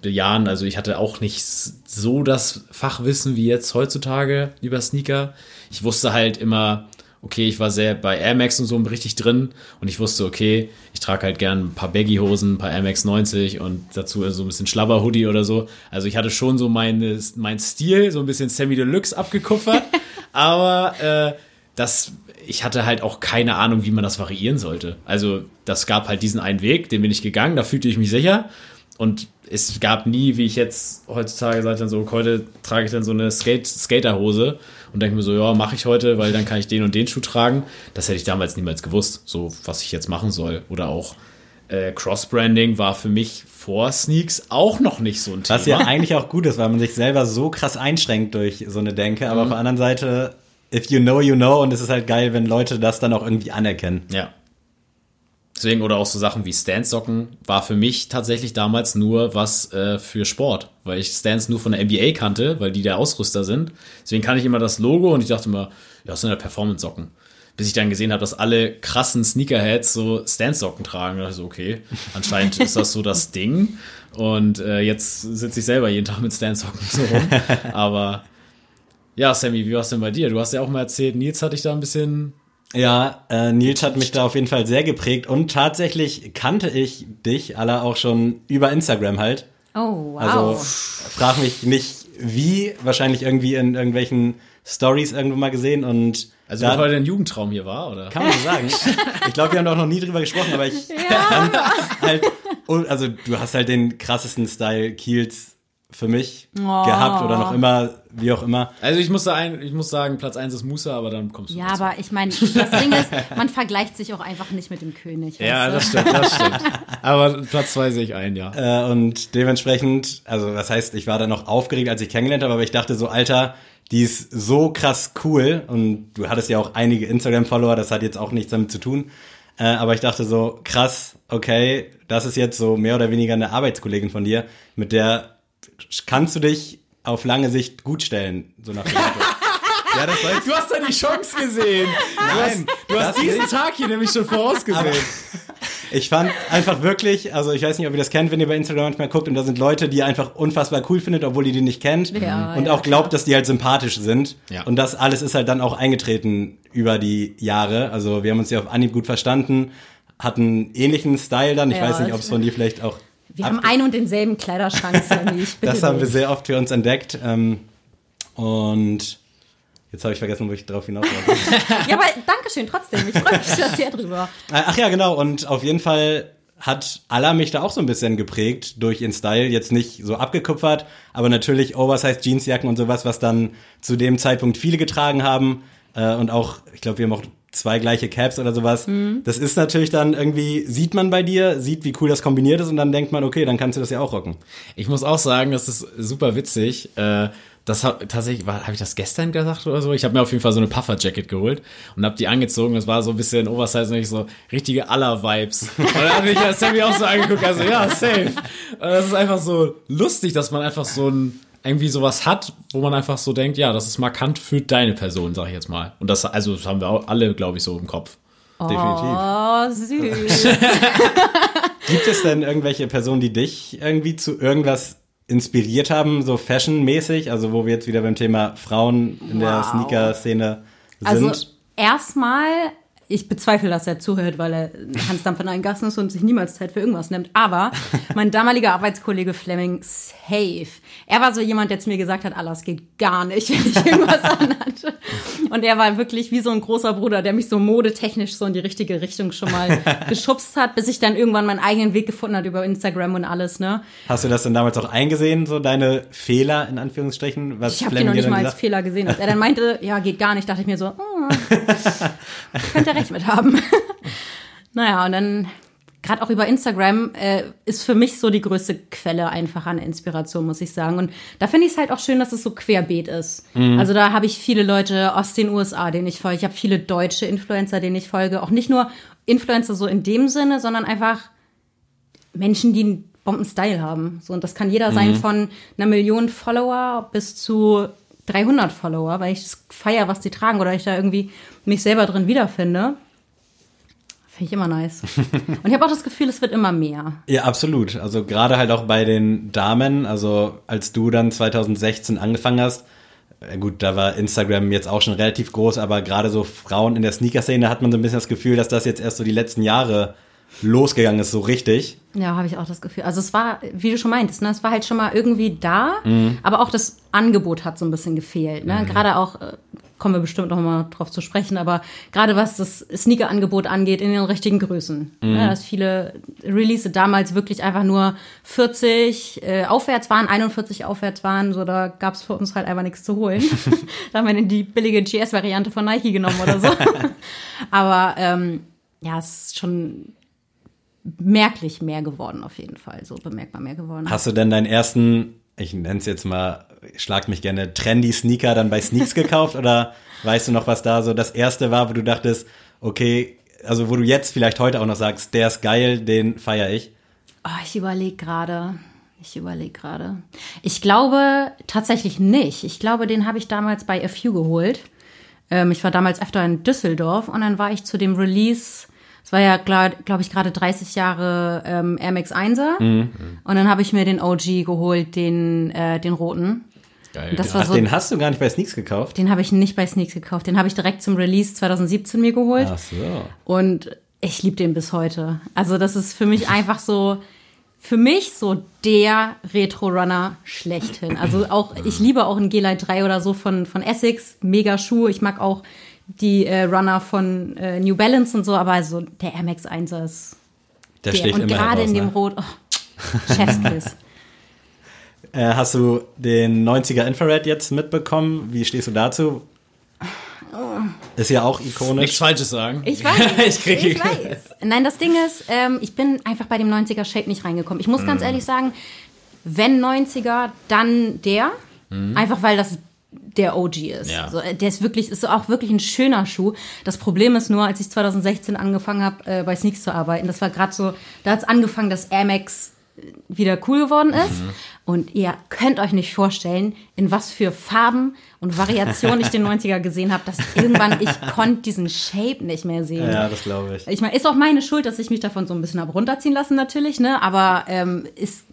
bejahen, also ich hatte auch nicht so das Fachwissen wie jetzt heutzutage über Sneaker. Ich wusste halt immer, okay, ich war sehr bei Air Max und so richtig drin und ich wusste, okay, ich trage halt gern ein paar Baggy-Hosen, ein paar Air Max 90 und dazu so ein bisschen Schlabber-Hoodie oder so. Also ich hatte schon so meine, mein Stil, so ein bisschen Sammy Deluxe abgekupfert, aber äh, das, ich hatte halt auch keine Ahnung, wie man das variieren sollte. Also das gab halt diesen einen Weg, den bin ich gegangen, da fühlte ich mich sicher und es gab nie, wie ich jetzt heutzutage sage, dann so, heute trage ich dann so eine Skate Skaterhose und denke mir so, ja, mache ich heute, weil dann kann ich den und den Schuh tragen. Das hätte ich damals niemals gewusst, so was ich jetzt machen soll. Oder auch äh, Cross-Branding war für mich vor Sneaks auch noch nicht so ein Thema. Was ja eigentlich auch gut ist, weil man sich selber so krass einschränkt durch so eine Denke. Aber auf der anderen Seite, if you know, you know. Und es ist halt geil, wenn Leute das dann auch irgendwie anerkennen. Ja. Deswegen, oder auch so Sachen wie Stance-Socken war für mich tatsächlich damals nur was äh, für Sport, weil ich Stance nur von der NBA kannte, weil die der Ausrüster sind. Deswegen kannte ich immer das Logo und ich dachte immer, ja, das sind ja Performance-Socken. Bis ich dann gesehen habe, dass alle krassen Sneakerheads so Stance-Socken tragen. Da dachte ich so, okay, anscheinend ist das so das Ding. Und äh, jetzt sitze ich selber jeden Tag mit Stance-Socken so rum. Aber ja, Sammy, wie war es denn bei dir? Du hast ja auch mal erzählt, Nils hat dich da ein bisschen Ja, äh, Nils hat mich da auf jeden Fall sehr geprägt. Und tatsächlich kannte ich dich alle auch schon über Instagram halt. Oh, wow. Also frag mich nicht wie, wahrscheinlich irgendwie in irgendwelchen Stories irgendwo mal gesehen und Also da, wird heute ein Jugendtraum hier war, oder? kann man so sagen. ich glaube, wir haben doch noch nie drüber gesprochen, aber ich fand halt, und, also du hast halt den krassesten Style Kiels für mich Oh. gehabt oder noch immer, wie auch immer. Also ich muss, sagen, ich muss sagen, Platz 1 ist Musa, aber dann kommst du ja, dazu. aber ich meine, das Ding ist, man vergleicht sich auch einfach nicht mit dem König. Ja, weißt das du? stimmt, das stimmt. Aber Platz 2 sehe ich ein, ja. Äh, und dementsprechend, also was heißt, ich war da noch aufgeregt, als ich kennengelernt habe, aber ich dachte so, Alter, die ist so krass cool und du hattest ja auch einige Instagram-Follower, das hat jetzt auch nichts damit zu tun. Äh, aber ich dachte so, krass, okay, das ist jetzt so mehr oder weniger eine Arbeitskollegin von dir, mit der kannst du dich auf lange Sicht gut stellen, so nach dem Motto. Ja, das soll Du hast da die Chance gesehen. Nein, Du hast das diesen nicht. Tag hier nämlich schon vorausgesehen. Ich fand einfach wirklich, also ich weiß nicht, ob ihr das kennt, wenn ihr bei Instagram manchmal guckt und da sind Leute, die ihr einfach unfassbar cool findet, obwohl ihr die nicht kennt Ja, und ja, auch glaubt, dass die halt sympathisch sind. Ja. Und das alles ist halt dann auch eingetreten über die Jahre. Also wir haben uns ja auf Anhieb gut verstanden, hatten ähnlichen Style dann. Ich Ja, weiß nicht, ob es von dir vielleicht auch. Wir haben einen und denselben Kleiderschrank, Sammy. Ich bitte Das haben wir sehr oft für uns entdeckt. Ähm, und jetzt habe ich vergessen, wo ich drauf hinaus wollte. Ja, aber Dankeschön trotzdem. Ich freue mich da sehr drüber. Äh, Ach ja, genau. Und auf jeden Fall hat Alla mich da auch so ein bisschen geprägt durch ihren Style. Jetzt nicht so abgekupfert, aber natürlich Oversized Jeansjacken und sowas, was dann zu dem Zeitpunkt viele getragen haben. Äh, und auch, ich glaube, wir haben auch zwei gleiche Caps oder sowas. Das ist natürlich dann irgendwie, sieht man bei dir, sieht, wie cool das kombiniert ist und dann denkt man, okay, dann kannst du das ja auch rocken. Ich muss auch sagen, das ist super witzig. Äh, das hab, tatsächlich, habe ich das gestern gesagt oder so? Ich habe mir auf jeden Fall so eine Puffer-Jacket geholt und habe die angezogen. Das war so ein bisschen Oversize, nicht so richtige Aller-Vibes. Und dann habe ich ja Sammy auch so angeguckt, also ja, safe. Und das ist einfach so lustig, dass man einfach so ein irgendwie sowas hat, wo man einfach so denkt, ja, das ist markant für deine Person, sag ich jetzt mal. Und das, also, das haben wir auch alle, glaube ich, so im Kopf. Definitiv. Oh, süß. Gibt es denn irgendwelche Personen, die dich irgendwie zu irgendwas inspiriert haben, so fashionmäßig? Also wo wir jetzt wieder beim Thema Frauen in der Wow. Sneaker-Szene sind? Also erstmal, ich bezweifle, dass er zuhört, weil er Hans Dampf in allen Gassen ist und sich niemals Zeit für irgendwas nimmt. Aber mein damaliger Arbeitskollege Fleming, safe. Er war so jemand, der zu mir gesagt hat, alles geht gar nicht, wenn ich irgendwas anhatte. Und er war wirklich wie so ein großer Bruder, der mich so modetechnisch so in die richtige Richtung schon mal geschubst hat, bis ich dann irgendwann meinen eigenen Weg gefunden hat über Instagram und alles, ne? Hast du das denn damals auch eingesehen, so deine Fehler in Anführungsstrichen? Was Ich habe Fleming noch nicht mal als Fehler gesehen. Als er dann meinte, ja, geht gar nicht, dachte ich mir so, oh, könnte recht mit haben. naja, und dann, gerade auch über Instagram, äh, ist für mich so die größte Quelle einfach an Inspiration, muss ich sagen. Und da finde ich es halt auch schön, dass es so querbeet ist. Also da habe ich viele Leute aus den USA, denen ich folge. Ich habe viele deutsche Influencer, denen ich folge. Auch nicht nur Influencer so in dem Sinne, sondern einfach Menschen, die einen Bomben-Style haben. So, und das kann jeder sein von einer Million Follower bis zu 300 Follower, weil ich feier, was die tragen oder ich da irgendwie mich selber drin wiederfinde. Finde ich immer nice. und ich habe auch das Gefühl, es wird immer mehr. Ja, absolut. Also gerade halt auch bei den Damen, also als du dann 2016 angefangen hast, äh, gut, da war Instagram jetzt auch schon relativ groß, aber gerade so Frauen in der Sneaker-Szene hat man so ein bisschen das Gefühl, dass das jetzt erst so die letzten Jahre losgegangen ist, so richtig. Ja, habe ich auch das Gefühl. Also es war, wie du schon meintest, ne, es war halt schon mal irgendwie da, aber auch das Angebot hat so ein bisschen gefehlt. Ne? Gerade auch, äh, kommen wir bestimmt noch mal drauf zu sprechen, aber gerade was das Sneaker-Angebot angeht, in den richtigen Größen. Ne? Dass viele Release damals wirklich einfach nur 40 äh, aufwärts waren, 41 aufwärts waren, so da gab es für uns halt einfach nichts zu holen. da haben wir dann die billige GS-Variante von Nike genommen oder so. aber ähm, ja, es ist schon merklich mehr geworden, auf jeden Fall. So bemerkbar mehr geworden. Hast du denn deinen ersten, ich nenne es jetzt mal, schlag mich gerne, trendy Sneaker dann bei Sneaks gekauft oder weißt du noch, was da so das erste war, wo du dachtest, okay, also wo du jetzt vielleicht heute auch noch sagst, der ist geil, den feiere ich? Oh, ich überlege gerade. Ich überlege gerade. Ich glaube tatsächlich nicht. Ich glaube, den habe ich damals bei A Few geholt. Ähm, ich war damals öfter in Düsseldorf und dann war ich zu dem Release. Es war ja, glaube glaub ich, gerade 30 Jahre ähm, Air Max 1er. Und dann habe ich mir den OG geholt, den, äh, den roten. Geil. Das war Ach, so, den hast du gar nicht bei Sneaks gekauft? den habe ich nicht bei Sneaks gekauft. Den habe ich direkt zum Release 2017 mir geholt. Ach so. Und ich liebe den bis heute. Also das ist für mich einfach so, für mich so der Retro-Runner schlechthin. Also auch, ich liebe auch einen G-Lite 3 oder so von, von Essex, mega Schuh. Ich mag auch die äh, Runner von äh, New Balance und so, aber so der Air Max 1 ist Der der. Und gerade in dem ne? Rot, oh, Chefskiss. Äh, hast du den 90er Infrared jetzt mitbekommen? Wie stehst du dazu? Ist ja auch Nichts ikonisch. Falsches sagen. Ich weiß. ich krieg ich weiß. Nein, das Ding ist, ähm, ich bin einfach bei dem 90er Shape nicht reingekommen. Ich muss ganz ehrlich sagen, wenn 90er, dann der. Einfach weil das der OG ist. Ja. So, äh, der ist wirklich, ist auch wirklich ein schöner Schuh. Das Problem ist nur, als ich 2016 angefangen habe, äh, bei Sneaks zu arbeiten, das war gerade so, da hat es angefangen, dass Air Max wieder cool geworden ist. Mhm. Und ihr könnt euch nicht vorstellen, in was für Farben und Variationen ich den 90er gesehen habe, dass irgendwann ich konnte diesen Shape nicht mehr sehen. Ja, das glaube ich. Ich meine, ist auch meine Schuld, dass ich mich davon so ein bisschen habe runterziehen lassen, natürlich, ne? Aber ähm, ist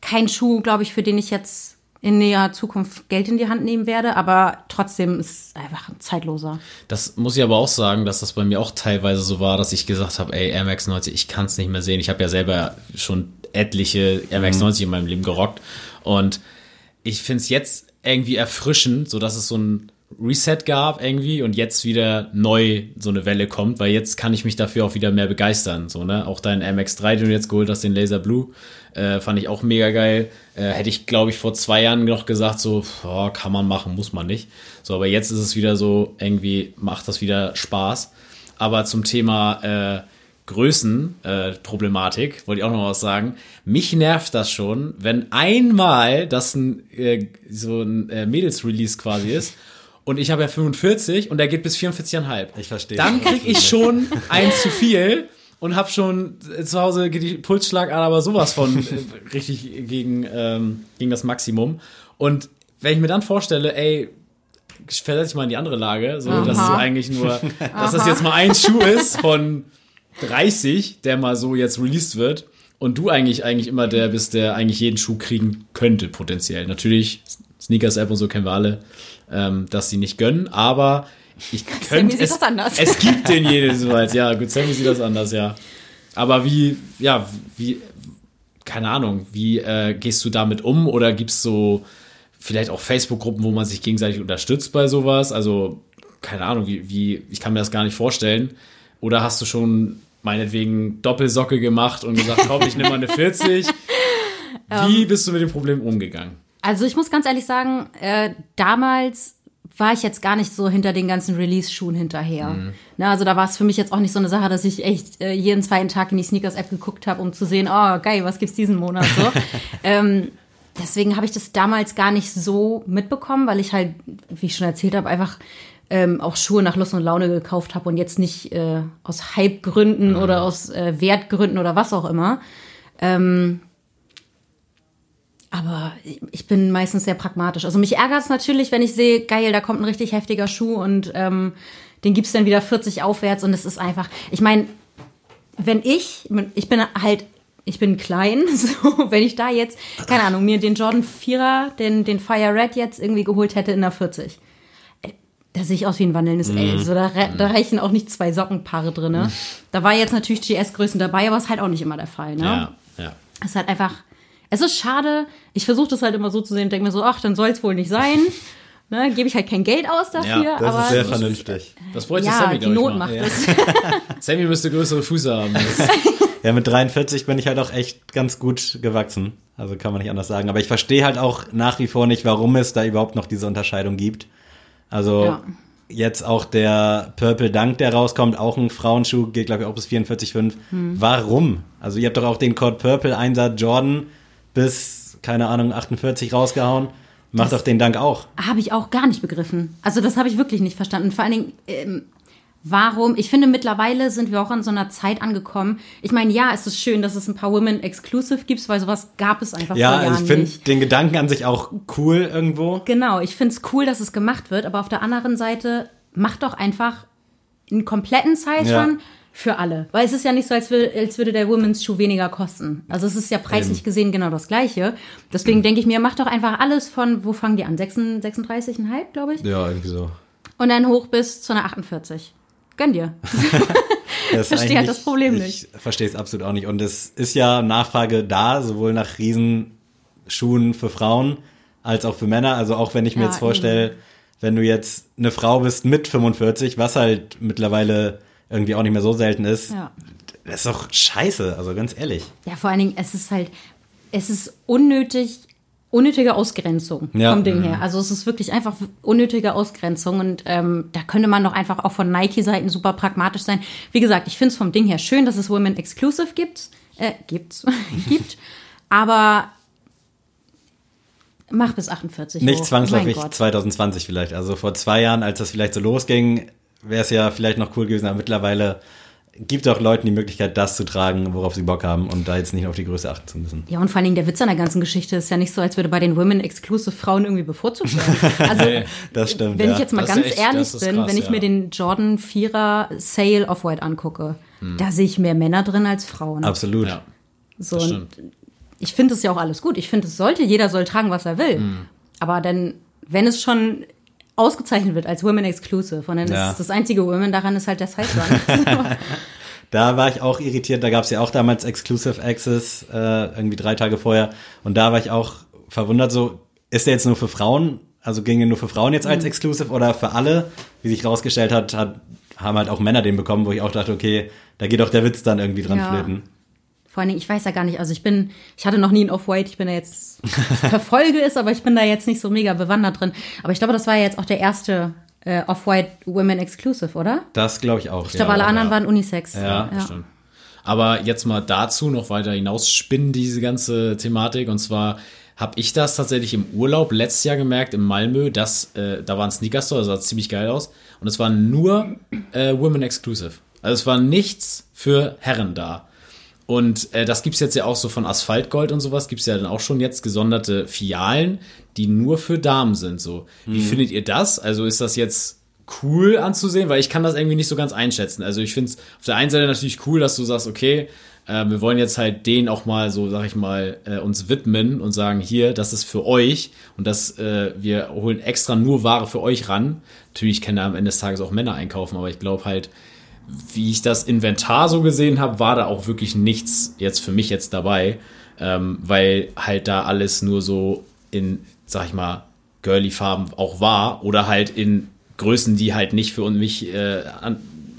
kein Schuh, glaube ich, für den ich jetzt in näher Zukunft Geld in die Hand nehmen werde, aber trotzdem ist einfach ein zeitloser. Das muss ich aber auch sagen, dass das bei mir auch teilweise so war, dass ich gesagt habe, ey, Air Max 90, ich kann es nicht mehr sehen. Ich habe ja selber schon etliche Air Max 90 in meinem Leben gerockt und ich finde es jetzt irgendwie erfrischend, so dass es so ein Reset gab irgendwie und jetzt wieder neu so eine Welle kommt, weil jetzt kann ich mich dafür auch wieder mehr begeistern. So, ne? Auch dein MX3, den du jetzt geholt hast, den Laser Blue, äh, fand ich auch mega geil. Äh, hätte ich, glaube ich, vor zwei Jahren noch gesagt, so, oh, kann man machen, muss man nicht. So, aber jetzt ist es wieder so, irgendwie macht das wieder Spaß. Aber zum Thema äh, Größenproblematik, äh, wollte ich auch noch was sagen. Mich nervt das schon, wenn einmal das ein, äh, so ein äh, Mädels-Release quasi ist und ich habe ja 45 und der geht bis 44,5. Ich verstehe. Dann krieg ich schon eins zu viel und habe schon äh, zu Hause geht die Pulsschlagader aber sowas von äh, richtig gegen, ähm, gegen das Maximum. Und wenn ich mir dann vorstelle, ey, versetze ich mal in die andere Lage, so dass es Aha. eigentlich nur, dass das jetzt mal ein Schuh ist von 30, der mal so jetzt released wird und du eigentlich eigentlich immer der bist, der eigentlich jeden Schuh kriegen könnte potenziell. Natürlich Sneakers App und so kennen wir alle, ähm, dass sie nicht gönnen, aber ich könnte sieht es, das anders. es gibt den jedenfalls, ja, gut, Sammy sieht das anders, ja. Aber wie, ja, wie, keine Ahnung, wie äh, gehst du damit um oder gibt's so vielleicht auch Facebook-Gruppen, wo man sich gegenseitig unterstützt bei sowas? Also, keine Ahnung, wie, wie, ich kann mir das gar nicht vorstellen. Oder hast du schon meinetwegen Doppelsocke gemacht und gesagt, komm, ich nehme mal eine 40? Wie bist du mit dem Problem umgegangen? Also ich muss ganz ehrlich sagen, äh, damals war ich jetzt gar nicht so hinter den ganzen Release-Schuhen hinterher. Ne, also da war es für mich jetzt auch nicht so eine Sache, dass ich echt äh, jeden zweiten Tag in die Sneakers-App geguckt habe, um zu sehen, oh geil, was gibt's diesen Monat so. ähm, deswegen habe ich das damals gar nicht so mitbekommen, weil ich halt, wie ich schon erzählt habe, einfach ähm, auch Schuhe nach Lust und Laune gekauft habe und jetzt nicht äh, aus Hype-Gründen oder aus äh, Wertgründen oder was auch immer. Ähm, aber ich bin meistens sehr pragmatisch. Also mich ärgert es natürlich, wenn ich sehe, geil, da kommt ein richtig heftiger Schuh und ähm, den gibt's dann wieder 40 aufwärts und es ist einfach, ich meine, wenn ich, ich bin halt, ich bin klein, so, wenn ich da jetzt, keine Ahnung, mir den Jordan 4er, den, den Fire Red jetzt irgendwie geholt hätte in der 40. äh, Da sehe ich aus wie ein wandelndes L. So, da, da reichen auch nicht zwei Sockenpaare drin. Ne? Da war jetzt natürlich GS-Größen dabei, aber ist halt auch nicht immer der Fall. Ne? Ja, ja. Es ist halt einfach, es ist schade. Ich versuche das halt immer so zu sehen und denke mir so, ach, dann soll es wohl nicht sein. Ne, Gebe ich halt kein Geld aus dafür, Ja, Das aber ist sehr vernünftig. Das bräuchte ja, Sammy, die Not macht Ja. es. Sammy müsste größere Füße haben. Ja, mit 43 bin ich halt auch echt ganz gut gewachsen. Also kann man nicht anders sagen. Aber ich verstehe halt auch nach wie vor nicht, warum es da überhaupt noch diese Unterscheidung gibt. Also Ja. jetzt auch der Purple Dunk, der rauskommt, auch ein Frauenschuh, geht glaube ich auch bis 44,5. Warum? Also ihr habt doch auch den Code Purple 1er Jordan bis, keine Ahnung, 48 rausgehauen. Macht doch den Dank auch. Habe ich auch gar nicht begriffen. Also das habe ich wirklich nicht verstanden. Vor allen Dingen, ähm, warum? Ich finde, mittlerweile sind wir auch an so einer Zeit angekommen. Ich meine, ja, es ist schön, dass es ein paar Women Exclusive gibt, weil sowas gab es einfach Ja, vor also Jahren ich finde nicht. den Gedanken an sich auch cool irgendwo. Genau, ich finde es cool, dass es gemacht wird, aber auf der anderen Seite macht doch einfach einen kompletten Size Ja. Für alle. Weil es ist ja nicht so, als, will, als würde der Women's Schuh weniger kosten. Also es ist ja preislich Eben. gesehen genau das Gleiche. Deswegen denke ich mir, macht doch einfach alles von, wo fangen die an? 36 36,5, glaube ich? Ja, irgendwie so. Und dann hoch bis zu einer 48. Gönn dir. Das Verstehe halt das Problem ich nicht. verstehe es absolut auch nicht. Und es ist ja Nachfrage da, sowohl nach Riesenschuhen für Frauen als auch für Männer. Also auch wenn ich mir Ja, jetzt vorstelle, wenn du jetzt eine Frau bist mit 45, was halt mittlerweile irgendwie auch nicht mehr so selten ist, Ja. das ist doch scheiße, also ganz ehrlich. Ja, vor allen Dingen, es ist halt, es ist unnötig, unnötige Ausgrenzung Ja. vom Ding her. Also es ist wirklich einfach unnötige Ausgrenzung und ähm, da könnte man doch einfach auch von Nike-Seiten super pragmatisch sein. Wie gesagt, ich finde es vom Ding her schön, dass es Women Exclusive gibt, äh, gibt, gibt, aber Mach bis 48 Nicht hoch. zwangsläufig Mein Gott. 2020 vielleicht. Also vor zwei Jahren, als das vielleicht so losging, wäre es ja vielleicht noch cool gewesen, aber mittlerweile gibt auch Leuten die Möglichkeit, das zu tragen, worauf sie Bock haben und da jetzt nicht auf die Größe achten zu müssen. Ja, und vor allen Dingen der Witz an der ganzen Geschichte ist ja nicht so, als würde bei den Women Exclusive Frauen irgendwie bevorzugt werden. Also, Das stimmt, wenn ja. ich jetzt mal Das ganz echt- ehrlich bin, krass, wenn ich ja. mir den Jordan 4er Sale Off-White angucke, Hm. da sehe ich mehr Männer drin als Frauen. Absolut. Ja, so, das und stimmt. ich finde es ja auch alles gut. Ich finde, es sollte, jeder soll tragen, was er will. Hm. Aber dann, wenn es schon ausgezeichnet wird als Women Exclusive und dann Ja. ist das einzige Women daran ist halt der Size Run. Da war ich auch irritiert. Da gab es ja auch damals Exclusive Access, äh, irgendwie drei Tage vorher. Und da war ich auch verwundert, so, ist der jetzt nur für Frauen? Also ging er nur für Frauen jetzt Mhm. als Exclusive oder für alle? Wie sich rausgestellt hat, hat, haben halt auch Männer den bekommen, wo ich auch dachte, okay, da geht auch der Witz dann irgendwie dran Ja. flöten. Vor allen Dingen, ich weiß ja gar nicht, also ich bin, ich hatte noch nie ein Off-White, ich bin da jetzt, ich verfolge es, aber ich bin da jetzt nicht so mega bewandert drin. Aber ich glaube, das war ja jetzt auch der erste äh, Off-White Women Exclusive, oder? Das glaube ich auch. Ich glaube, alle anderen ja. waren Unisex. Ja, Das stimmt. Aber jetzt mal dazu noch weiter hinausspinnen, diese ganze Thematik. Und zwar habe ich das tatsächlich im Urlaub letztes Jahr gemerkt in Malmö, dass äh, da war ein Sneaker Store, das sah ziemlich geil aus. Und es war nur äh, Women Exclusive. Also es war nichts für Herren da. Und äh, das gibt's jetzt ja auch so von Asphaltgold und sowas, gibt's ja dann auch schon jetzt gesonderte Filialen, die nur für Damen sind. So, wie findet ihr das? Also ist das jetzt cool anzusehen, weil ich kann das irgendwie nicht so ganz einschätzen. Also ich finde es auf der einen Seite natürlich cool, dass du sagst, okay, äh, wir wollen jetzt halt den auch mal so, sag ich mal, äh, uns widmen und sagen, hier, das ist für euch und das, äh, wir holen extra nur Ware für euch ran. Natürlich können da am Ende des Tages auch Männer einkaufen, aber ich glaube halt, wie ich das Inventar so gesehen habe, war da auch wirklich nichts jetzt für mich jetzt dabei, ähm, weil halt da alles nur so in, sag ich mal, girly Farben auch war oder halt in Größen, die halt nicht für mich äh,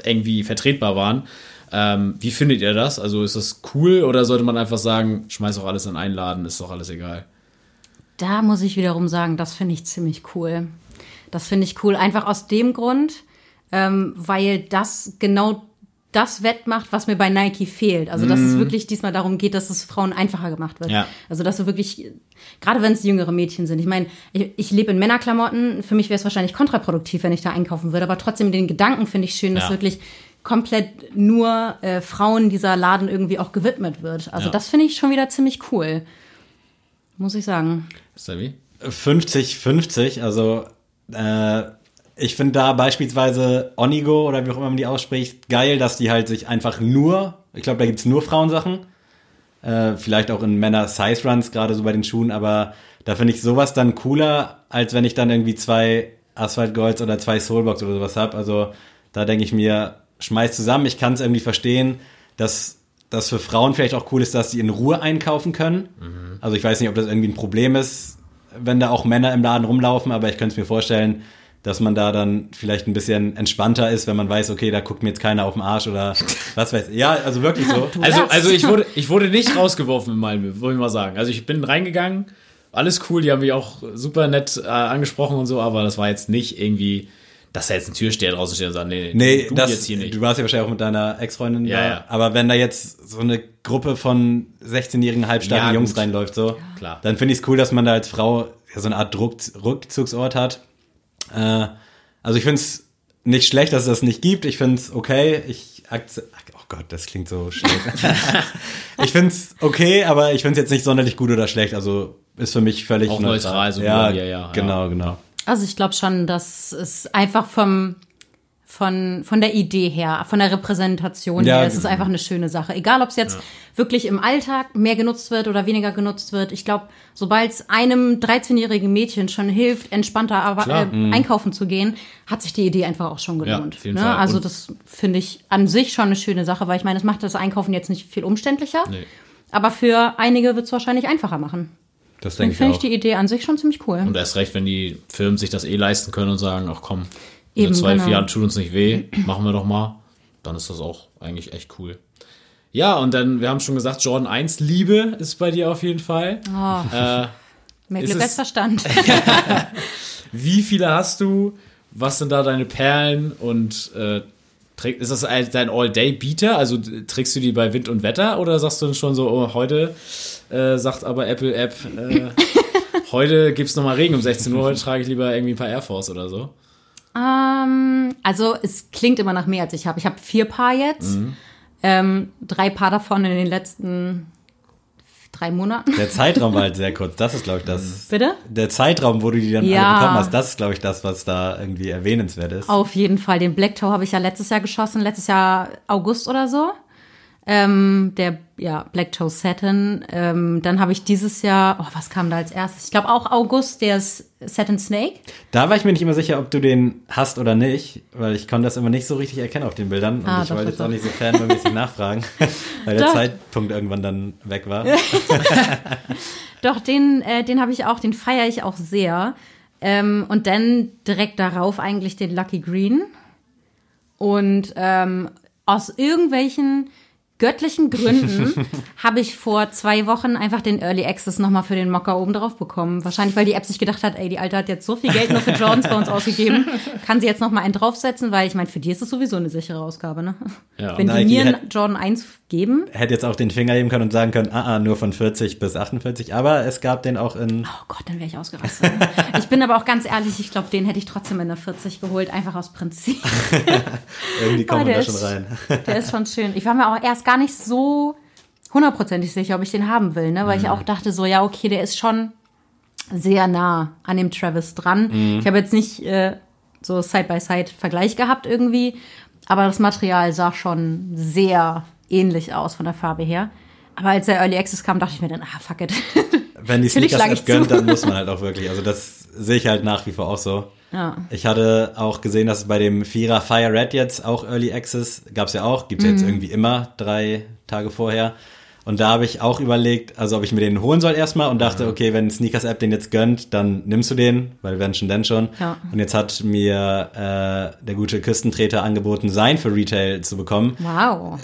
irgendwie vertretbar waren. Ähm, wie findet ihr das? Also ist das cool oder sollte man einfach sagen, schmeiß auch alles in einen Laden, ist doch alles egal? Da muss ich wiederum sagen, das finde ich ziemlich cool. Das finde ich cool, einfach aus dem Grund, ähm, weil das genau das wettmacht, was mir bei Nike fehlt. Also, dass es wirklich diesmal darum geht, dass es Frauen einfacher gemacht wird. Ja. Also, dass du wirklich, gerade wenn es jüngere Mädchen sind. Ich meine, ich, ich lebe in Männerklamotten. Für mich wäre es wahrscheinlich kontraproduktiv, wenn ich da einkaufen würde. Aber trotzdem den Gedanken finde ich schön, dass Ja. wirklich komplett nur äh, Frauen dieser Laden irgendwie auch gewidmet wird. Also, Ja. das finde ich schon wieder ziemlich cool. Muss ich sagen. Savi? 50-50, also äh, ich finde da beispielsweise Onigo oder wie auch immer man die ausspricht, geil, dass die halt sich einfach nur, ich glaube, da gibt's nur Frauensachen, äh, vielleicht auch in Männer-Size-Runs, gerade so bei den Schuhen, aber da finde ich sowas dann cooler, als wenn ich dann irgendwie zwei Asphalt Golds oder zwei Soulbox oder sowas hab. Also da denke ich mir, schmeiß zusammen, ich kann es irgendwie verstehen, dass das für Frauen vielleicht auch cool ist, dass sie in Ruhe einkaufen können. Also ich weiß nicht, ob das irgendwie ein Problem ist, wenn da auch Männer im Laden rumlaufen, aber ich könnte es mir vorstellen, dass man da dann vielleicht ein bisschen entspannter ist, wenn man weiß, okay, da guckt mir jetzt keiner auf den Arsch oder was weiß ich. Ja, also wirklich so. Also, also ich wurde, ich wurde nicht rausgeworfen in Malmö, wollte ich mal sagen. Also ich bin reingegangen, alles cool, die haben mich auch super nett äh, angesprochen und so, aber das war jetzt nicht irgendwie, dass da jetzt ein Türsteher draußen steht und sagt, nee, Nee, du das, jetzt hier nicht. du warst ja wahrscheinlich auch mit deiner Ex-Freundin Ja, da. ja. Aber wenn da jetzt so eine Gruppe von 16-jährigen halbstarken Ja, Jungs gut. reinläuft, so, Klar. dann finde ich es cool, dass man da als Frau so eine Art Druck, Rückzugsort hat. Äh, also ich finde es nicht schlecht, dass es das nicht gibt. Ich finde es okay. Ich akze- Oh Gott, das klingt so schlecht. ich finde es okay, aber ich finde es jetzt nicht sonderlich gut oder schlecht. Also ist für mich völlig Auch neutral, so ja, wie wir, ja, genau, genau. Also ich glaube schon, dass es einfach vom von, von der Idee her, von der Repräsentation Ja, her, es ist genau. einfach eine schöne Sache. Egal, ob es jetzt wirklich im Alltag mehr genutzt wird oder weniger genutzt wird. Ich glaube, sobald es einem 13-jährigen Mädchen schon hilft, entspannter aber, äh, einkaufen zu gehen, hat sich die Idee einfach auch schon Ja, gelohnt. jeden ne? Also das finde ich an sich schon eine schöne Sache, weil ich meine, es macht das Einkaufen jetzt nicht viel umständlicher. Nee. Aber für einige wird es wahrscheinlich einfacher machen. Das denke ich finde ich die Idee an sich schon ziemlich cool. Und erst recht, wenn die Firmen sich das eh leisten können und sagen, ach komm, Eben, in zwei, genau. vier Jahren tut uns nicht weh, machen wir doch mal, dann ist das auch eigentlich echt cool. Ja, und dann, wir haben schon gesagt, Jordan 1 Liebe ist bei dir auf jeden Fall. Oh, Äh, es- als Verstand. wie viele hast du? Was sind da deine Perlen? Und äh, ist das ein- dein All-Day-Beater? Also trägst du die bei Wind und Wetter oder sagst du dann schon so, oh, heute äh, sagt aber Apple-App, äh, Heute gibt's noch mal Regen um 16 Uhr, heute trage ich lieber irgendwie ein paar Air Force oder so. Ähm, also es klingt immer nach mehr, als ich habe. Ich habe vier Paar jetzt. Mhm. Ähm, drei Paar davon in den letzten drei Monaten. Der Zeitraum war halt sehr kurz. Das ist, glaube ich, das. Bitte? Der Zeitraum, wo du die dann Ja. alle bekommen hast, das ist, glaube ich, das, was da irgendwie erwähnenswert ist. Auf jeden Fall. Den Black Toe habe ich ja letztes Jahr geschossen, letztes Jahr August oder so. Ähm, der ja, Black Toe Satin. Ähm, dann habe ich dieses Jahr, oh, was kam da als erstes? Ich glaube auch August, der ist Satin Snake. Da war ich mir nicht immer sicher, ob du den hast oder nicht, weil ich konnte das immer nicht so richtig erkennen auf den Bildern. Und Ah, ich doch, wollte doch, jetzt auch doch. nicht so fanmäßig nachfragen, weil der. Zeitpunkt irgendwann dann weg war. Doch, den, äh, den habe ich auch, den feiere ich auch sehr. Ähm, und dann direkt darauf eigentlich den Lucky Green. Und ähm, aus irgendwelchen göttlichen Gründen habe ich vor zwei Wochen einfach den Early Access nochmal für den Mocker oben drauf bekommen. Wahrscheinlich, weil die App sich gedacht hat, ey, die Alte hat jetzt so viel Geld nur für Jordans bei uns ausgegeben, kann sie jetzt nochmal einen draufsetzen, weil ich meine, für die ist es sowieso eine sichere Ausgabe, ne? Ja. Wenn die Nike mir einen Jordan 1 geben, Hätte jetzt auch den Finger heben können und sagen können, ah, ah, nur von 40 bis 48, aber es gab den auch in, Oh Gott, dann wäre ich ausgerastet. ich bin aber auch ganz ehrlich, ich glaube, den hätte ich trotzdem in der 40 geholt, einfach aus Prinzip. irgendwie kommen wir da schon rein. Der ist schon schön. Ich war mir auch erst gar nicht so hundertprozentig sicher, ob ich den haben will, ne? weil ich auch dachte so, ja, okay, der ist schon sehr nah an dem Travis dran. Ich habe jetzt nicht äh, so Side-by-Side-Vergleich gehabt irgendwie, aber das Material sah schon sehr ähnlich aus von der Farbe her. Aber als der Early Access kam, dachte ich mir dann, ah, fuck it. Wenn die Sneakers App gönnt, dann muss man halt auch wirklich. Also das sehe ich halt nach wie vor auch so. Ja. Ich hatte auch gesehen, dass es bei dem Vierer Fire Red jetzt auch Early Access gab es ja auch, gibt es Mhm. jetzt irgendwie immer drei Tage vorher. Und da habe ich auch überlegt, also ob ich mir den holen soll erstmal und dachte, okay, wenn Sneakers App den jetzt gönnt, dann nimmst du den, weil wenn schon, denn schon. Ja. Und jetzt hat mir äh, der gute Küstentreter angeboten, sein für Retail zu bekommen Wow.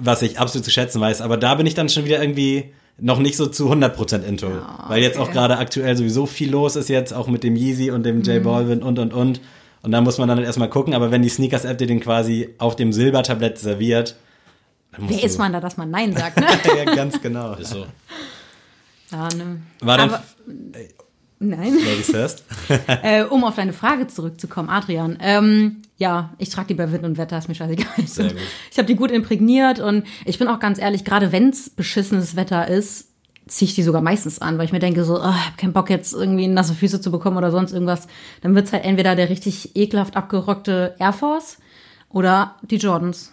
Was ich absolut zu schätzen weiß. Aber da bin ich dann schon wieder irgendwie noch nicht so zu 100% into. weil jetzt auch gerade aktuell sowieso viel los ist jetzt, auch mit dem Yeezy und dem Mhm. J Balvin und, und, und. Und da muss man dann erstmal gucken. Aber wenn die Sneakers-App dir den quasi auf dem Silbertablett serviert, dann musst Wer ist man da, dass man Nein sagt, ne? ja, ganz genau. Ist so. ja, ne. War dann Aber- Nein. Ladies first? äh, um auf deine Frage zurückzukommen, Adrian. Ähm, ja, ich trage die bei Wind und Wetter, ist mir scheißegal. Sehr gut. Ich habe die gut imprägniert und ich bin auch ganz ehrlich, gerade wenn's beschissenes Wetter ist, ziehe ich die sogar meistens an, weil ich mir denke so, oh, ich habe keinen Bock jetzt irgendwie nasse Füße zu bekommen oder sonst irgendwas. Dann wird's halt entweder der richtig ekelhaft abgerockte Air Force oder die Jordans.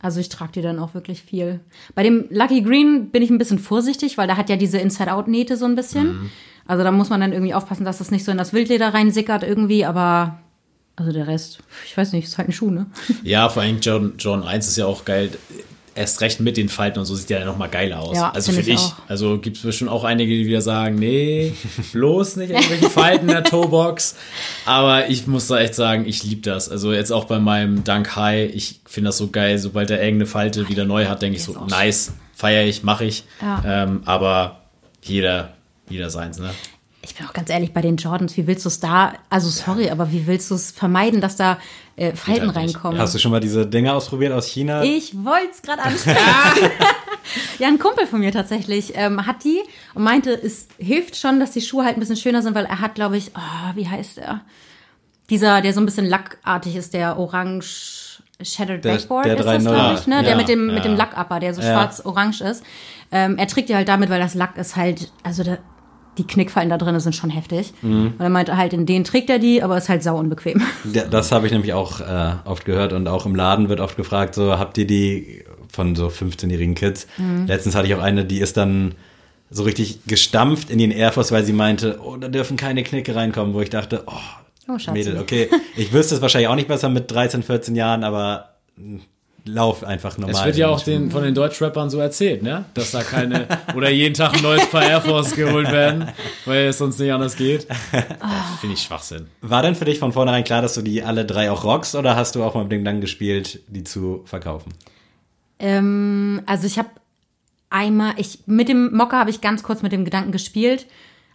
Also ich trage die dann auch wirklich viel. Bei dem Lucky Green bin ich ein bisschen vorsichtig, weil da hat ja diese Inside-Out-Nähte so ein bisschen. Also da muss man dann irgendwie aufpassen, dass das nicht so in das Wildleder reinsickert irgendwie, aber also der Rest, ich weiß nicht, ist halt ein Schuh, ne? Ja, vor allem John, John 1 ist ja auch geil. Erst recht mit den Falten und so sieht der ja noch mal geiler aus. Ja, also find finde ich auch. Also gibt es bestimmt auch einige, die wieder sagen, nee, bloß nicht irgendwelche Falten in der Toebox. Aber ich muss da echt sagen, ich liebe das. Also jetzt auch bei meinem Dunk High, ich finde das so geil, sobald er irgendeine Falte wieder neu hat, denke ich so, nice, feiere ich, mache ich. Ja. Ähm, aber jeder, jeder seins, ne? Ich bin auch ganz ehrlich, bei den Jordans, wie willst du es da, also sorry, aber wie willst du es vermeiden, dass da äh, Falten halt reinkommen? Hast du schon mal diese Dinger ausprobiert aus China? Ich wollte es gerade ansprechen. ja, ein Kumpel von mir tatsächlich ähm, hat die und meinte, es hilft schon, dass die Schuhe halt ein bisschen schöner sind, weil er hat, glaube ich, oh, wie heißt er? Dieser, der so ein bisschen lackartig ist, der orange Shattered Der- Backboard der ist das, 3.0. glaube ich, ne? Ja, der mit dem, ja. mit dem Lackupper, der so Ja. schwarz-orange ist. Ähm, er trägt die halt damit, weil das Lack ist halt, also da, die Knickfallen da drin sind schon heftig. Mhm. Und er meinte halt, in denen trägt er die, aber ist halt sau unbequem. Das habe ich nämlich auch äh, oft gehört und auch im Laden wird oft gefragt, so habt ihr die von so 15-jährigen Kids? Mhm. Letztens hatte ich auch eine, die ist dann so richtig gestampft in den Air Force, weil sie meinte, oh, da dürfen keine Knicke reinkommen, wo ich dachte, oh, Oh, Schatzi. Mädel, okay, ich wüsste es wahrscheinlich auch nicht besser mit 13, 14 Jahren, aber lauf einfach normal. Es wird ja auch den, von den Deutschrappern so erzählt, ne? Dass da keine, oder jeden Tag ein neues Paar Air Force geholt werden, weil es sonst nicht anders geht. Finde ich Schwachsinn. War denn für dich von vornherein klar, dass du die alle drei auch rockst oder hast du auch mal mit dem Gedanken gespielt, die zu verkaufen? Ähm, also ich habe einmal, ich mit dem Mocker habe ich ganz kurz mit dem Gedanken gespielt.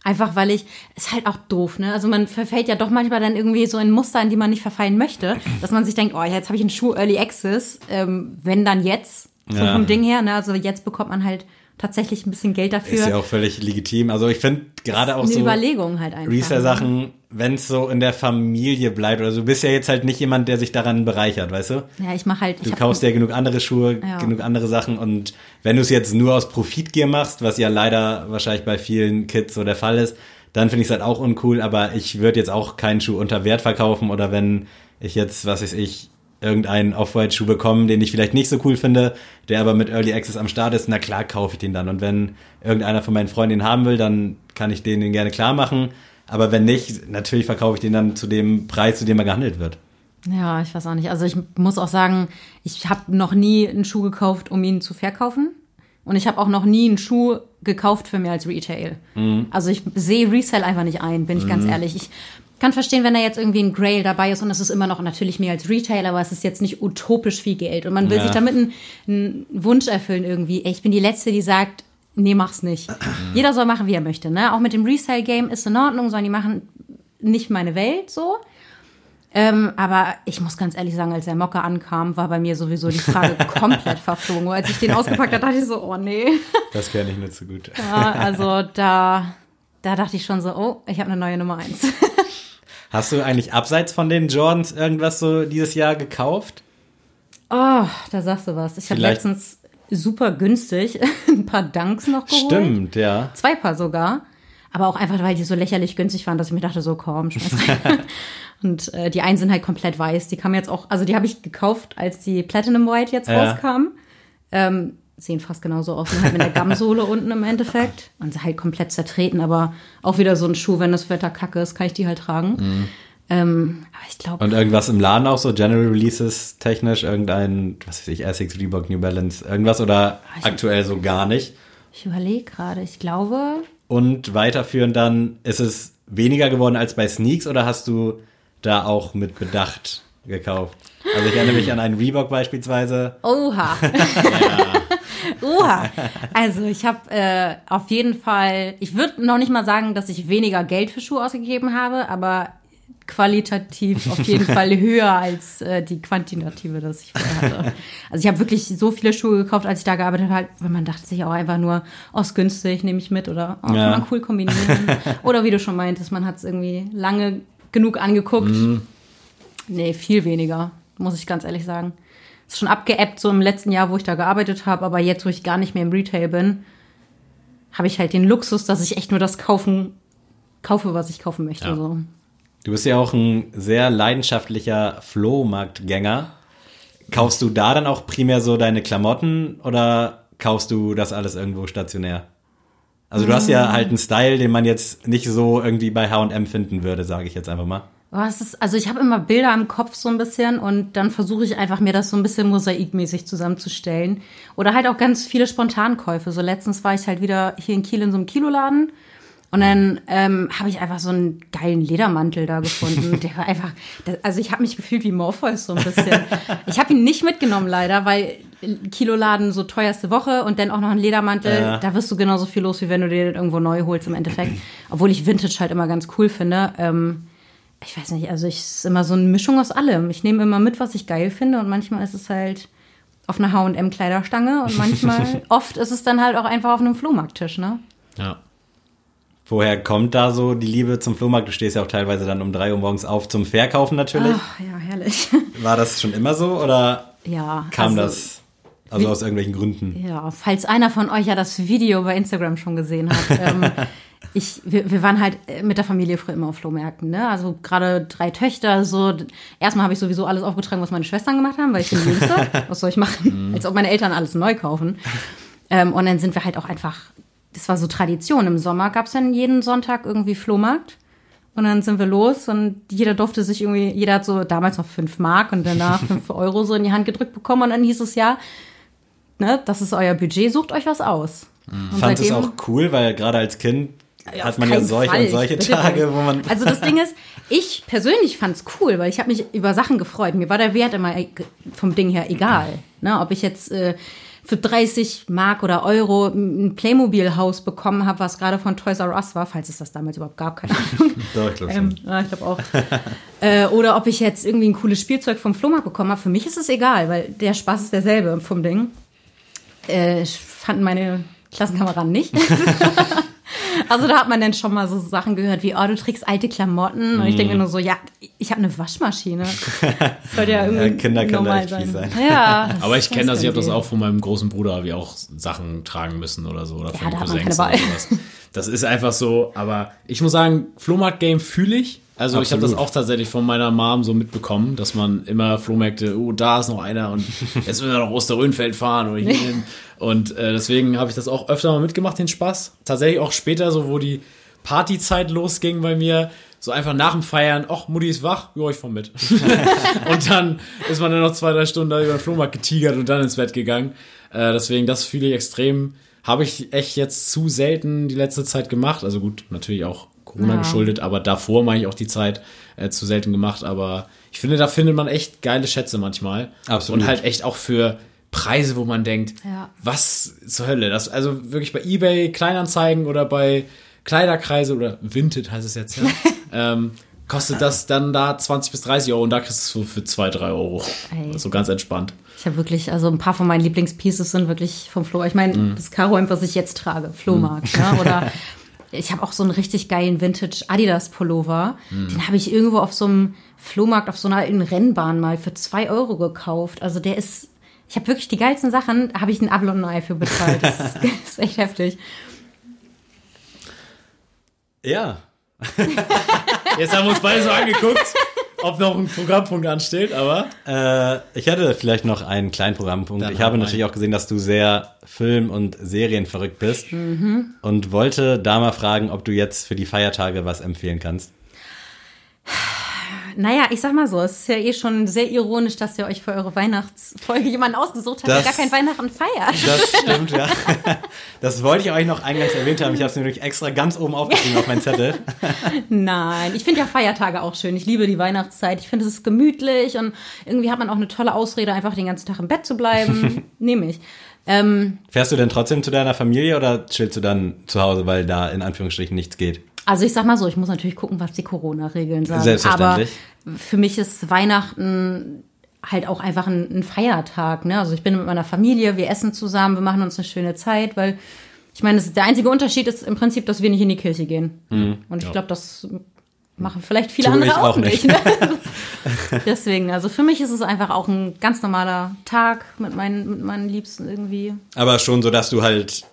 Einfach weil ich, ist halt auch doof, ne? Also man verfällt ja doch manchmal dann irgendwie so in Muster, in die man nicht verfallen möchte, dass man sich denkt, oh, jetzt habe ich einen Schuh Early Access, ähm, wenn dann jetzt, so Ja. vom Ding her, ne? Also jetzt bekommt man halt tatsächlich ein bisschen Geld dafür. Ist ja auch völlig legitim. Also ich finde gerade auch eine so Überlegung halt einfach. Resale-Sachen, wenn es so in der Familie bleibt oder so, du bist ja jetzt halt nicht jemand, der sich daran bereichert, weißt du? Ja, ich mache halt. Du ich hab- kaufst ja genug andere Schuhe, Ja. genug andere Sachen und wenn du es jetzt nur aus Profitgier machst, was ja leider wahrscheinlich bei vielen Kids so der Fall ist, dann finde ich es halt auch uncool, aber ich würde jetzt auch keinen Schuh unter Wert verkaufen oder wenn ich jetzt, was weiß ich, irgendeinen Off-White-Schuh bekomme, den ich vielleicht nicht so cool finde, der aber mit Early Access am Start ist, na klar kaufe ich den dann. Und wenn irgendeiner von meinen Freunden den haben will, dann kann ich den, den gerne klar machen. Aber wenn nicht, natürlich verkaufe ich den dann zu dem Preis, zu dem er gehandelt wird. Ja, ich weiß auch nicht. Also ich muss auch sagen, ich habe noch nie einen Schuh gekauft, um ihn zu verkaufen. Und ich habe auch noch nie einen Schuh gekauft für mehr als Retail. Also ich sehe Resell einfach nicht ein, bin ich ganz ehrlich. Ich kann verstehen, wenn da jetzt irgendwie ein Grail dabei ist und es ist immer noch natürlich mehr als Retail, aber es ist jetzt nicht utopisch viel Geld. Und man will Ja. sich damit einen, einen Wunsch erfüllen irgendwie. Ich bin die Letzte, die sagt, nee, mach's nicht. Jeder soll machen, wie er möchte. Ne? Auch mit dem Resell-Game ist in Ordnung, sollen die machen, nicht meine Welt so. Ähm, aber ich muss ganz ehrlich sagen, als der Mocker ankam, war bei mir sowieso die Frage komplett verflogen. Als ich den ausgepackt habe, dachte ich so, oh nee. Das kenne ich nicht so gut. Ja, also da, da dachte ich schon so, oh, ich habe eine neue Nummer eins. Hast du eigentlich abseits von den Jordans irgendwas so dieses Jahr gekauft? Oh, da sagst du was. Ich habe letztens super günstig ein paar Dunks noch geholt. Stimmt, ja. Zwei Paar sogar. Aber auch einfach, weil die so lächerlich günstig waren, dass ich mir dachte, so komm, schmeiß rein. Und äh, die einen sind halt komplett weiß. Die kamen jetzt auch, also die habe ich gekauft, als die Platinum White jetzt Ja. rauskam. Ähm, sehen fast genauso aus, nur halt mit der Gamsohle unten im Endeffekt. Und sind halt komplett zertreten, aber auch wieder so ein Schuh, wenn das Wetter kacke ist, kann ich die halt tragen. Ähm, aber ich glaube, Und irgendwas im Laden auch so, General Releases technisch, irgendein, was weiß ich, Essex, Reebok, New Balance, irgendwas oder ich- aktuell so gar nicht. ich überlege gerade, ich glaube, Und weiterführend dann, ist es weniger geworden als bei Sneaks oder hast du da auch mit Bedacht gekauft? Also ich erinnere mich an einen Reebok beispielsweise. Oha. Oha. Also ich habe äh, auf jeden Fall, ich würde noch nicht mal sagen, dass ich weniger Geld für Schuhe ausgegeben habe, aber qualitativ auf jeden Fall höher als äh, die quantitative, das ich vorher hatte. Also ich habe wirklich so viele Schuhe gekauft, als ich da gearbeitet habe, weil man dachte sich auch einfach nur, oh, ist günstig, nehme ich mit oder oh, Ja. kann man cool kombinieren. oder wie du schon meintest, man hat es irgendwie lange genug angeguckt. Nee, viel weniger, muss ich ganz ehrlich sagen. Ist schon abgeebbt so im letzten Jahr, wo ich da gearbeitet habe, aber jetzt, wo ich gar nicht mehr im Retail bin, habe ich halt den Luxus, dass ich echt nur das kaufen, kaufe, was ich kaufen möchte. Ja. So. Du bist ja auch ein sehr leidenschaftlicher Flohmarktgänger. Kaufst du da dann auch primär so deine Klamotten oder kaufst du das alles irgendwo stationär? Also du hast ja halt einen Style, den man jetzt nicht so irgendwie bei H&M finden würde, sage ich jetzt einfach mal. Oh, ist, also ich habe immer Bilder im Kopf so ein bisschen und dann versuche ich einfach mir das so ein bisschen mosaikmäßig zusammenzustellen. Oder halt auch ganz viele Spontankäufe. So letztens war ich halt wieder hier in Kiel in so einem Kiloladen und dann ähm, habe ich einfach so einen geilen Ledermantel da gefunden. Der war einfach, der, also ich habe mich gefühlt wie Morpheus so ein bisschen. Ich habe ihn nicht mitgenommen leider, weil Kiloladen so teuerste Woche und dann auch noch ein Ledermantel. Ja. Da wirst du genauso viel los, wie wenn du dir den irgendwo neu holst im Endeffekt. Obwohl ich Vintage halt immer ganz cool finde. Ähm, ich weiß nicht, also ich es ist immer so eine Mischung aus allem. Ich nehme immer mit, was ich geil finde und manchmal ist es halt auf einer H&M Kleiderstange und manchmal oft ist es dann halt auch einfach auf einem Flohmarkttisch, ne? Ja. Woher kommt da so die Liebe zum Flohmarkt? Du stehst ja auch teilweise dann um drei Uhr morgens auf zum Verkaufen natürlich. Ach, ja, herrlich. War das schon immer so oder ja. kam also, das also wie- aus irgendwelchen Gründen? Ja, falls einer von euch ja das Video bei Instagram schon gesehen hat. ähm, ich, wir, wir waren halt mit der Familie früher immer auf Flohmärkten, ne? Also gerade drei Töchter, so. Erstmal habe ich sowieso alles aufgetragen, was meine Schwestern gemacht haben, weil ich bin Jüngste. Was soll ich machen? Als ob meine Eltern alles neu kaufen. Ähm, und dann sind wir halt auch einfach, das war so Tradition. Im Sommer gab es dann jeden Sonntag irgendwie Flohmarkt. Und dann sind wir los und jeder durfte sich irgendwie, jeder hat so damals noch fünf Mark und danach fünf Euro so in die Hand gedrückt bekommen. Und dann hieß es ja, ne, das ist euer Budget, sucht euch was aus. Und Fand es auch cool, weil gerade als Kind ja, hat man ja solche Fall, und solche Tage, wo man Also das Ding ist, ich persönlich fand's cool, weil ich habe mich über Sachen gefreut. Mir war der Wert immer e- vom Ding her egal. Ne, ob ich jetzt äh, für 30 Mark oder Euro ein Playmobil-Haus bekommen habe, was gerade von Toys R Us war, falls es das damals überhaupt gab, keine Ahnung. Doch, ich glaube Ähm, ja, ich glaube auch. äh, oder ob ich jetzt irgendwie ein cooles Spielzeug vom Flohmarkt bekommen habe. Für mich ist es egal, weil der Spaß ist derselbe vom Ding. Äh, fanden meine Klassenkameraden nicht. also da hat man dann schon mal so Sachen gehört wie, oh, du trägst alte Klamotten. Und ich denke mir nur so, ja, ich habe eine Waschmaschine. Das sollte ja irgendwie Ja, Kinder da normal echt fies sein. Ja. Aber ich kenne das, ich habe das auch von meinem großen Bruder, ich auch Sachen tragen müssen oder so. Oder von da hat man Cousins keine oder Wahl. sowas. Das ist einfach so, aber ich muss sagen, Flohmarkt-Game fühle ich. Also ich habe das Absolut. auch tatsächlich von meiner Mom so mitbekommen, dass man immer Flohmärkte, oh, da ist noch einer und jetzt müssen wir nach Osterrönfeld fahren oder hierhin. Und äh, deswegen habe ich das auch öfter mal mitgemacht, den Spaß. Tatsächlich auch später, so wo die Partyzeit losging bei mir, so einfach nach dem Feiern, ach, Mutti ist wach, ja, ich fahr mit. und dann ist man dann noch zwei, drei Stunden da über den Flohmarkt getigert und dann ins Bett gegangen. Äh, deswegen, das fühle ich extrem. Habe ich echt jetzt zu selten die letzte Zeit gemacht. Also gut, natürlich auch Corona Ja. geschuldet, aber davor mache ich auch die Zeit äh, zu selten gemacht. Aber ich finde, da findet man echt geile Schätze manchmal. Absolut. Und halt echt auch für Preise, wo man denkt, Ja. was zur Hölle? Das, also wirklich bei Ebay Kleinanzeigen oder bei Kleiderkreise oder Vinted heißt es jetzt ja. ähm, kostet das dann da 20 bis 30 Euro und da kriegst du es so für 2, 3 Euro. Ey. So ganz entspannt. Ich habe wirklich, also ein paar von meinen Lieblingspieces sind wirklich vom Flohmarkt. Ich meine, das Karo-Hemd, was ich jetzt trage, Flohmarkt. Ne? Oder ich habe auch so einen richtig geilen Vintage Adidas Pullover. Den habe ich irgendwo auf so einem Flohmarkt, auf so einer alten Rennbahn mal für zwei Euro gekauft. Also der ist, ich habe wirklich die geilsten Sachen, da habe ich ein Able und ein Ei für bezahlt. Das ist, das ist echt heftig. Ja. Jetzt haben wir uns beide so angeguckt, ob noch ein Programmpunkt ansteht, aber Äh, ich hätte vielleicht noch einen kleinen Programmpunkt. Dann ich habe natürlich auch gesehen, dass du sehr Film- und Serienverrückt bist und wollte da mal fragen, ob du jetzt für die Feiertage was empfehlen kannst. Naja, ich sag mal so, es ist ja eh schon sehr ironisch, dass ihr euch für eure Weihnachtsfolge jemanden ausgesucht habt, der gar kein Weihnachten feiert. Das stimmt, ja. Das wollte ich euch noch eingangs erwähnt haben. Ich habe es nämlich extra ganz oben aufgeschrieben auf meinen Zettel. Nein, ich finde ja Feiertage auch schön. Ich liebe die Weihnachtszeit. Ich finde, es ist gemütlich und irgendwie hat man auch eine tolle Ausrede, einfach den ganzen Tag im Bett zu bleiben. Nehme ich. Ähm, Fährst du denn trotzdem zu deiner Familie oder chillst du dann zu Hause, weil da in Anführungsstrichen nichts geht? Also ich sag mal so, ich muss natürlich gucken, was die Corona-Regeln sagen. Selbstverständlich. Aber für mich ist Weihnachten halt auch einfach ein, ein Feiertag. Ne? Also ich bin mit meiner Familie, wir essen zusammen, wir machen uns eine schöne Zeit, weil ich meine, der einzige Unterschied ist im Prinzip, dass wir nicht in die Kirche gehen. Und ich glaube, das machen vielleicht viele Tue andere auch nicht. nicht. ne? Deswegen, also für mich ist es einfach auch ein ganz normaler Tag mit meinen, mit meinen Liebsten irgendwie. Aber schon so, dass du halt,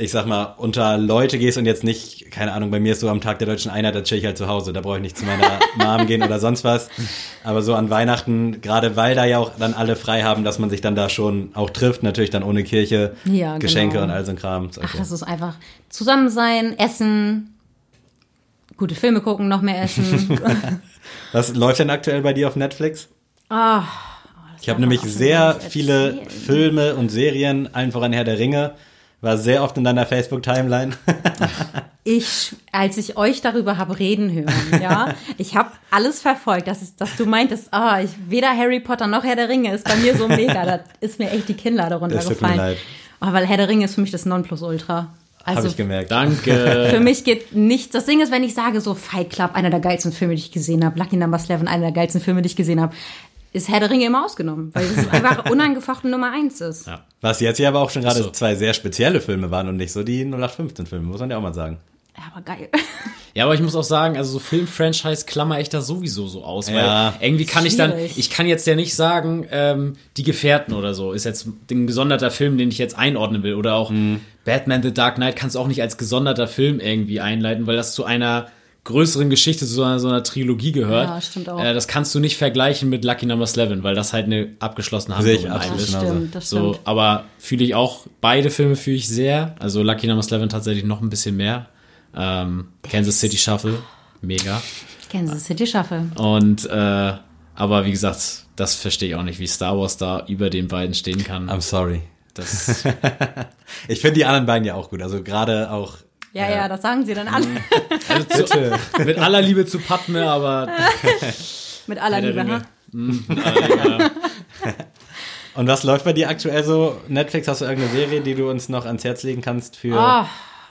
ich sag mal, unter Leute gehst und jetzt nicht, keine Ahnung, bei mir ist so am Tag der deutschen Einheit, da chill ich halt zu Hause, da brauche ich nicht zu meiner Mom gehen oder sonst was. Aber so an Weihnachten, gerade weil da ja auch dann alle frei haben, dass man sich dann da schon auch trifft, natürlich dann ohne Kirche, Ja, Geschenke genau. und all so ein Kram. Ist Ach, okay. das ist einfach zusammen sein, essen, gute Filme gucken, noch mehr essen. Was läuft denn aktuell bei dir auf Netflix? Ah, Ich habe nämlich sehr viele Filme und Serien, allen voran Herr der Ringe, war sehr oft in deiner Facebook-Timeline. Ich, als ich euch darüber habe reden hören, ja, ich habe alles verfolgt, dass, es, dass du meintest, ah, ich, weder Harry Potter noch Herr der Ringe ist bei mir so mega. Da ist mir echt die Kinnlade runtergefallen. Oh, weil Herr der Ringe ist für mich das Nonplusultra. Habe Also ich gemerkt. danke. für mich geht nichts. Das Ding ist, wenn ich sage, so Fight Club, einer der geilsten Filme, die ich gesehen habe, Lucky Number 11, einer der geilsten Filme, die ich gesehen habe, ist Herr der Ringe immer ausgenommen, weil es einfach unangefochten Nummer eins ist. Ja. Was jetzt hier aber auch schon gerade So. zwei sehr spezielle Filme waren und nicht so die 0815-Filme, muss man ja auch mal sagen. Ja, aber geil. Ja, aber ich muss auch sagen, also so Filmfranchise klammer ich da sowieso so aus, weil Ja. irgendwie kann ich dann, ich kann jetzt ja nicht sagen, ähm, die Gefährten oder so ist jetzt ein gesonderter Film, den ich jetzt einordnen will oder auch Mhm. Batman The Dark Knight kannst du auch nicht als gesonderter Film irgendwie einleiten, weil das zu einer größeren Geschichte, zu so einer, so einer Trilogie gehört. Ja, stimmt auch. Äh, das kannst du nicht vergleichen mit Lucky Number 11, weil das halt eine abgeschlossene Handlung ich in einem ist. Stimmt, das So, stimmt. aber fühle ich auch, beide Filme fühle ich sehr. Also Lucky Number 11 tatsächlich noch ein bisschen mehr. Ähm, Kansas City Shuffle, mega. Kansas City Shuffle. Und, äh, aber wie gesagt, das verstehe ich auch nicht, wie Star Wars da über den beiden stehen kann. I'm sorry. Das, Ich finde die anderen beiden ja auch gut. Also gerade auch. Ja, ja, das sagen sie dann alle. also zu, mit aller Liebe zu Padme, aber Mit aller Liebe, ha? Äh, ja. Und was läuft bei dir aktuell so? Netflix, hast du irgendeine Serie, die du uns noch ans Herz legen kannst für. Oh,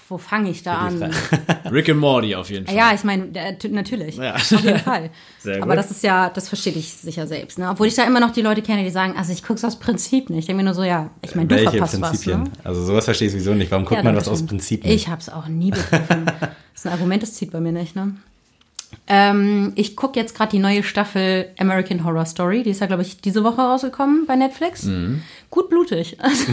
wo fange ich da an? Rick and Morty auf jeden Fall. Ja, ich meine, natürlich. Ja. Auf jeden Fall. Sehr Aber gut. das ist ja, das verstehe ich sicher selbst. Ne? Obwohl ich da immer noch die Leute kenne, die sagen, also ich gucke es aus Prinzip nicht. Ich denke mir nur so, ja, ich meine, du Welche verpasst Prinzipien? was. Ne? Also sowas verstehe ich sowieso nicht. Warum guckt Ja, man was aus. Prinzip nicht? Ich habe es auch nie begriffen. das ist ein Argument, das zieht bei mir nicht, ne? Ähm, ich gucke jetzt gerade die neue Staffel American Horror Story. Die ist ja, glaube ich, diese Woche rausgekommen bei Netflix. Mhm. Gut blutig. Also,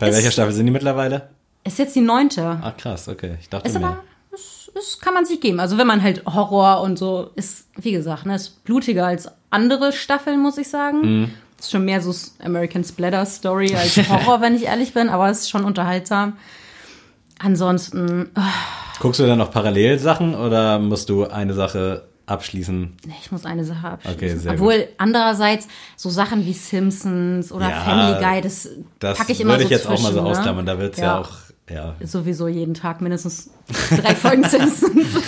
Bei welcher Staffel sind die mittlerweile? Ist jetzt die neunte. Ach krass, okay. Ich dachte Ist mir. aber, das, das kann man sich geben. Also wenn man halt Horror und so ist, wie gesagt, ne, ist blutiger als andere Staffeln, muss ich sagen. Ist schon mehr so American Splatter Story als Horror, wenn ich ehrlich bin, aber es ist schon unterhaltsam. Ansonsten, ah, Guckst du dann noch parallel Sachen oder musst du eine Sache abschließen? nee, ich muss eine Sache abschließen. Okay, sehr Obwohl andererseits so Sachen wie Simpsons oder Ja, Family Guy, das, Das packe ich immer würde so ich jetzt auch mal so ne? ausklammern. Da wird's ja. auch, ja. sowieso jeden Tag mindestens drei Folgen Simpsons.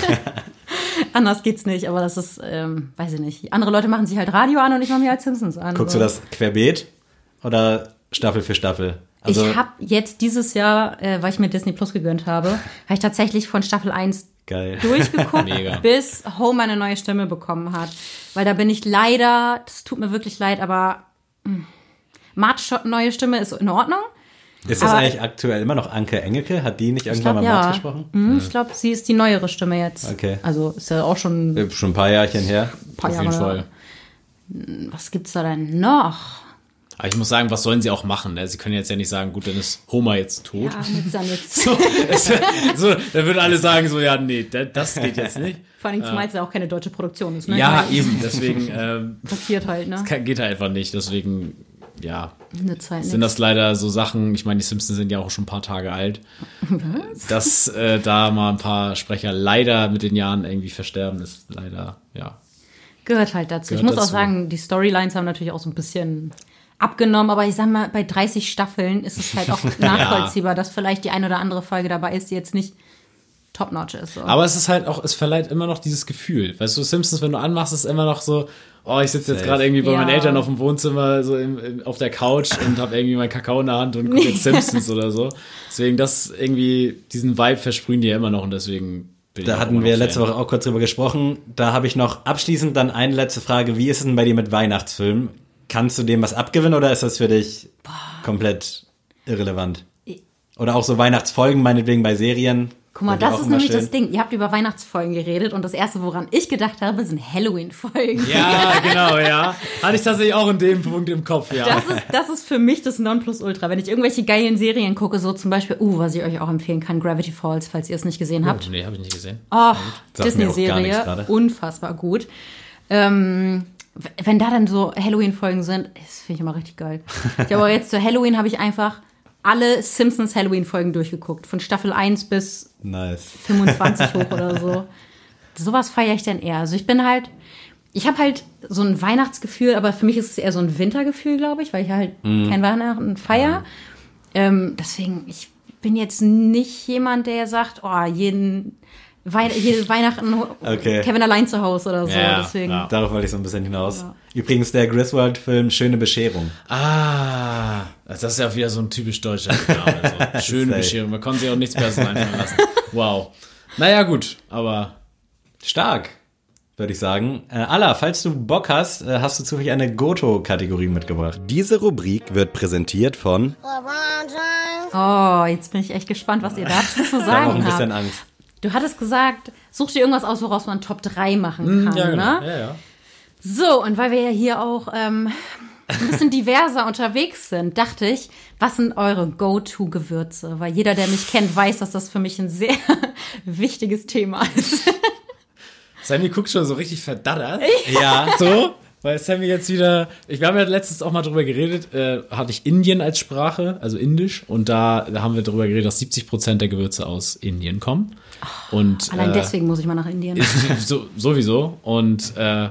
Anders geht's nicht, aber das ist, ähm, weiß ich nicht. Andere Leute machen sich halt Radio an und ich mache mir halt Simpsons an. Guckst so. du das querbeet oder Staffel für Staffel? Also, ich habe jetzt dieses Jahr, äh, weil ich mir Disney Plus gegönnt habe, habe ich tatsächlich von Staffel 1 geil. durchgeguckt, Mega. bis Home eine neue Stimme bekommen hat. Weil da bin ich leider, das tut mir wirklich leid, aber mh, Marts neue Stimme ist in Ordnung. Ist das aber- eigentlich aktuell immer noch Anke Engelke? Hat die nicht Ich irgendwann glaube, mal ja. gesprochen? Mhm, Ich glaube, sie ist die neuere Stimme jetzt. Okay. Also ist ja auch schon ein Äh, Schon ein paar Jahrchen her. paar Auf Jahre. jeden Fall. Was gibt's da denn noch? Aber ich muss sagen, was sollen sie auch machen? Ne? Sie können jetzt ja nicht sagen, gut, dann ist Homer jetzt tot. Ja, mit dann jetzt. So, es, so, dann würden alle sagen so, ja, nee, da- das geht jetzt nicht. Vor allem zumal es ja auch keine deutsche Produktion ist. Ne? Ja, eben, deswegen ähm, Passiert halt, ne? kann- geht halt einfach nicht. Deswegen, ja, sind nix. das leider so Sachen, ich meine, die Simpsons sind ja auch schon ein paar Tage alt, dass äh, da mal ein paar Sprecher leider mit den Jahren irgendwie versterben, ist leider, ja. Gehört halt dazu. Gehört ich muss auch dazu. sagen, die Storylines haben natürlich auch so ein bisschen abgenommen, aber ich sag mal, bei 30 Staffeln ist es halt auch nachvollziehbar, dass vielleicht die eine oder andere Folge dabei ist, die jetzt nicht top-notch ist. So. Aber es ist halt auch, es verleiht immer noch dieses Gefühl. Weißt du, Simpsons, wenn du anmachst, ist immer noch so, oh, ich sitze jetzt gerade irgendwie bei Ja. meinen Eltern auf dem Wohnzimmer, so im, im, auf der Couch und habe irgendwie meinen Kakao in der Hand und gucke jetzt Simpsons oder so. Deswegen, das irgendwie, diesen Vibe versprühen die ja immer noch und deswegen bin ich Da hatten wir letzte. Woche auch kurz drüber gesprochen. Da habe ich noch abschließend dann eine letzte Frage. Wie ist es denn bei dir mit Weihnachtsfilmen? Kannst du dem was abgewinnen oder ist das für dich komplett irrelevant? Oder auch so Weihnachtsfolgen, meinetwegen bei Serien? Guck mal, das ist nämlich stehen? das Ding. Ihr habt über Weihnachtsfolgen geredet und das erste, woran ich gedacht habe, sind Halloween-Folgen. Ja, genau, ja. Hatte ich tatsächlich auch in dem Punkt im Kopf, ja. Das ist, das ist für mich das Nonplusultra. Wenn ich irgendwelche geilen Serien gucke, so zum Beispiel, uh, was ich euch auch empfehlen kann, Gravity Falls, falls ihr es nicht gesehen habt. nee, habe ich nicht gesehen. Oh, Disney-Serie, unfassbar gut. Ähm, wenn da dann so Halloween-Folgen sind, das finde ich immer richtig geil. Ich aber jetzt zu Halloween habe ich einfach alle Simpsons Halloween-Folgen durchgeguckt. Von Staffel 1 bis Nice. 25 hoch oder so. Sowas feiere ich dann eher. Also ich bin halt, ich habe halt so ein Weihnachtsgefühl, aber für mich ist es eher so ein Wintergefühl, glaube ich, weil ich halt kein Weihnachten feier. Ähm, deswegen, ich bin jetzt nicht jemand, der sagt, oh, jeden, Wei jede Weihnachten Okay. Kevin allein zu Hause oder so. Ja, deswegen. ja. Darauf wollte ich so ein bisschen hinaus. Übrigens der Griswold-Film Schöne Bescherung. Ah, das ist ja wieder so ein typisch deutscher Name. So. Schöne. Bescherung. Man konnte sich auch nichts Besseres einfallen lassen. Wow. Naja, gut, aber Stark, würde ich sagen. Äh, Alla, falls du Bock hast, äh, hast du zufällig eine Goto-Kategorie mitgebracht. Diese Rubrik wird präsentiert von... Oh, jetzt bin ich echt gespannt, was ihr dazu zu Ich habe auch ein sagen bisschen habt. Angst. Du hattest gesagt, such dir irgendwas aus, woraus man Top 3 machen kann. ja, genau. ne? Ja, ja. So, und weil wir ja hier auch ähm, ein bisschen diverser unterwegs sind, dachte ich, was sind eure Go-To-Gewürze? Weil jeder, der mich kennt, weiß, dass das für mich ein sehr wichtiges Thema ist. Sammy guckt schon so richtig verdattert. Ja, So, weil Sammy jetzt wieder. Ich, wir haben ja letztens auch mal drüber geredet, äh, hatte ich Indien als Sprache, also Indisch, und da, da haben wir drüber geredet, dass 70 Prozent der Gewürze aus Indien kommen. Und Allein äh, deswegen muss ich mal nach Indien. so, sowieso. Und äh,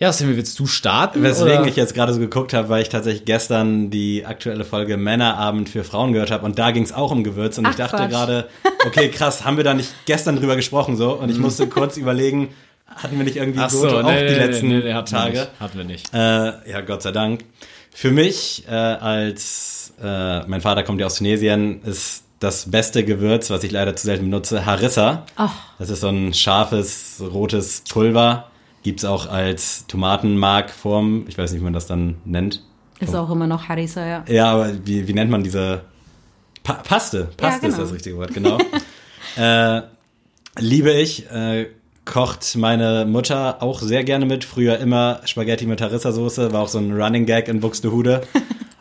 ja, Sammy, willst du starten? Weswegen oder? ich jetzt gerade so geguckt habe, weil ich tatsächlich gestern die aktuelle Folge Männerabend für Frauen gehört habe und da ging es auch um Gewürz und Ach, ich dachte Quatsch. gerade, okay, krass, haben wir da nicht gestern drüber gesprochen so und ich musste kurz überlegen, hatten wir nicht irgendwie Ach so, Goto auch nee, die nee, letzten nee, nee, hatten Wir Tage? nicht, hatten wir nicht. Äh, ja, Gott sei Dank. Für mich äh, als äh, mein Vater kommt ja aus Tunesien, ist das beste Gewürz, was ich leider zu selten benutze, Harissa. Ach. Das ist so ein scharfes, rotes Pulver. Gibt's auch als Tomatenmarkform. Ich weiß nicht, wie man das dann nennt. Ist auch immer noch Harissa, ja. Ja, aber wie, wie nennt man diese pa Paste? Paste genau. ist das richtige Wort, genau. äh, liebe ich. Äh, kocht meine Mutter auch sehr gerne mit. Früher immer Spaghetti mit Harissa-Soße, war auch so ein Running Gag in Buxtehude.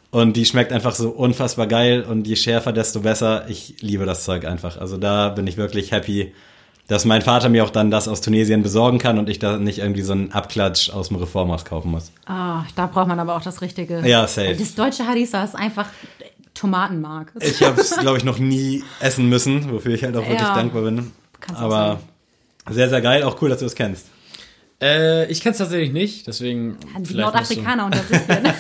Und die schmeckt einfach so unfassbar geil und je schärfer, desto besser. Ich liebe das Zeug einfach. Also da bin ich wirklich happy, dass mein Vater mir auch dann das aus Tunesien besorgen kann und ich da nicht irgendwie so einen Abklatsch aus dem Reformhaus kaufen muss. Ah, da braucht man aber auch das Richtige. Ja, safe. Das deutsche Harissa ist einfach Tomatenmark. Ich habe es, glaube ich, noch nie essen müssen, wofür ich halt auch wirklich Ja. dankbar bin. Aber sehr, sehr geil. Auch cool, dass du es kennst. Äh, ich kenn's tatsächlich nicht, deswegen Die vielleicht musst, du, Nordafrikaner unter sich. Ne?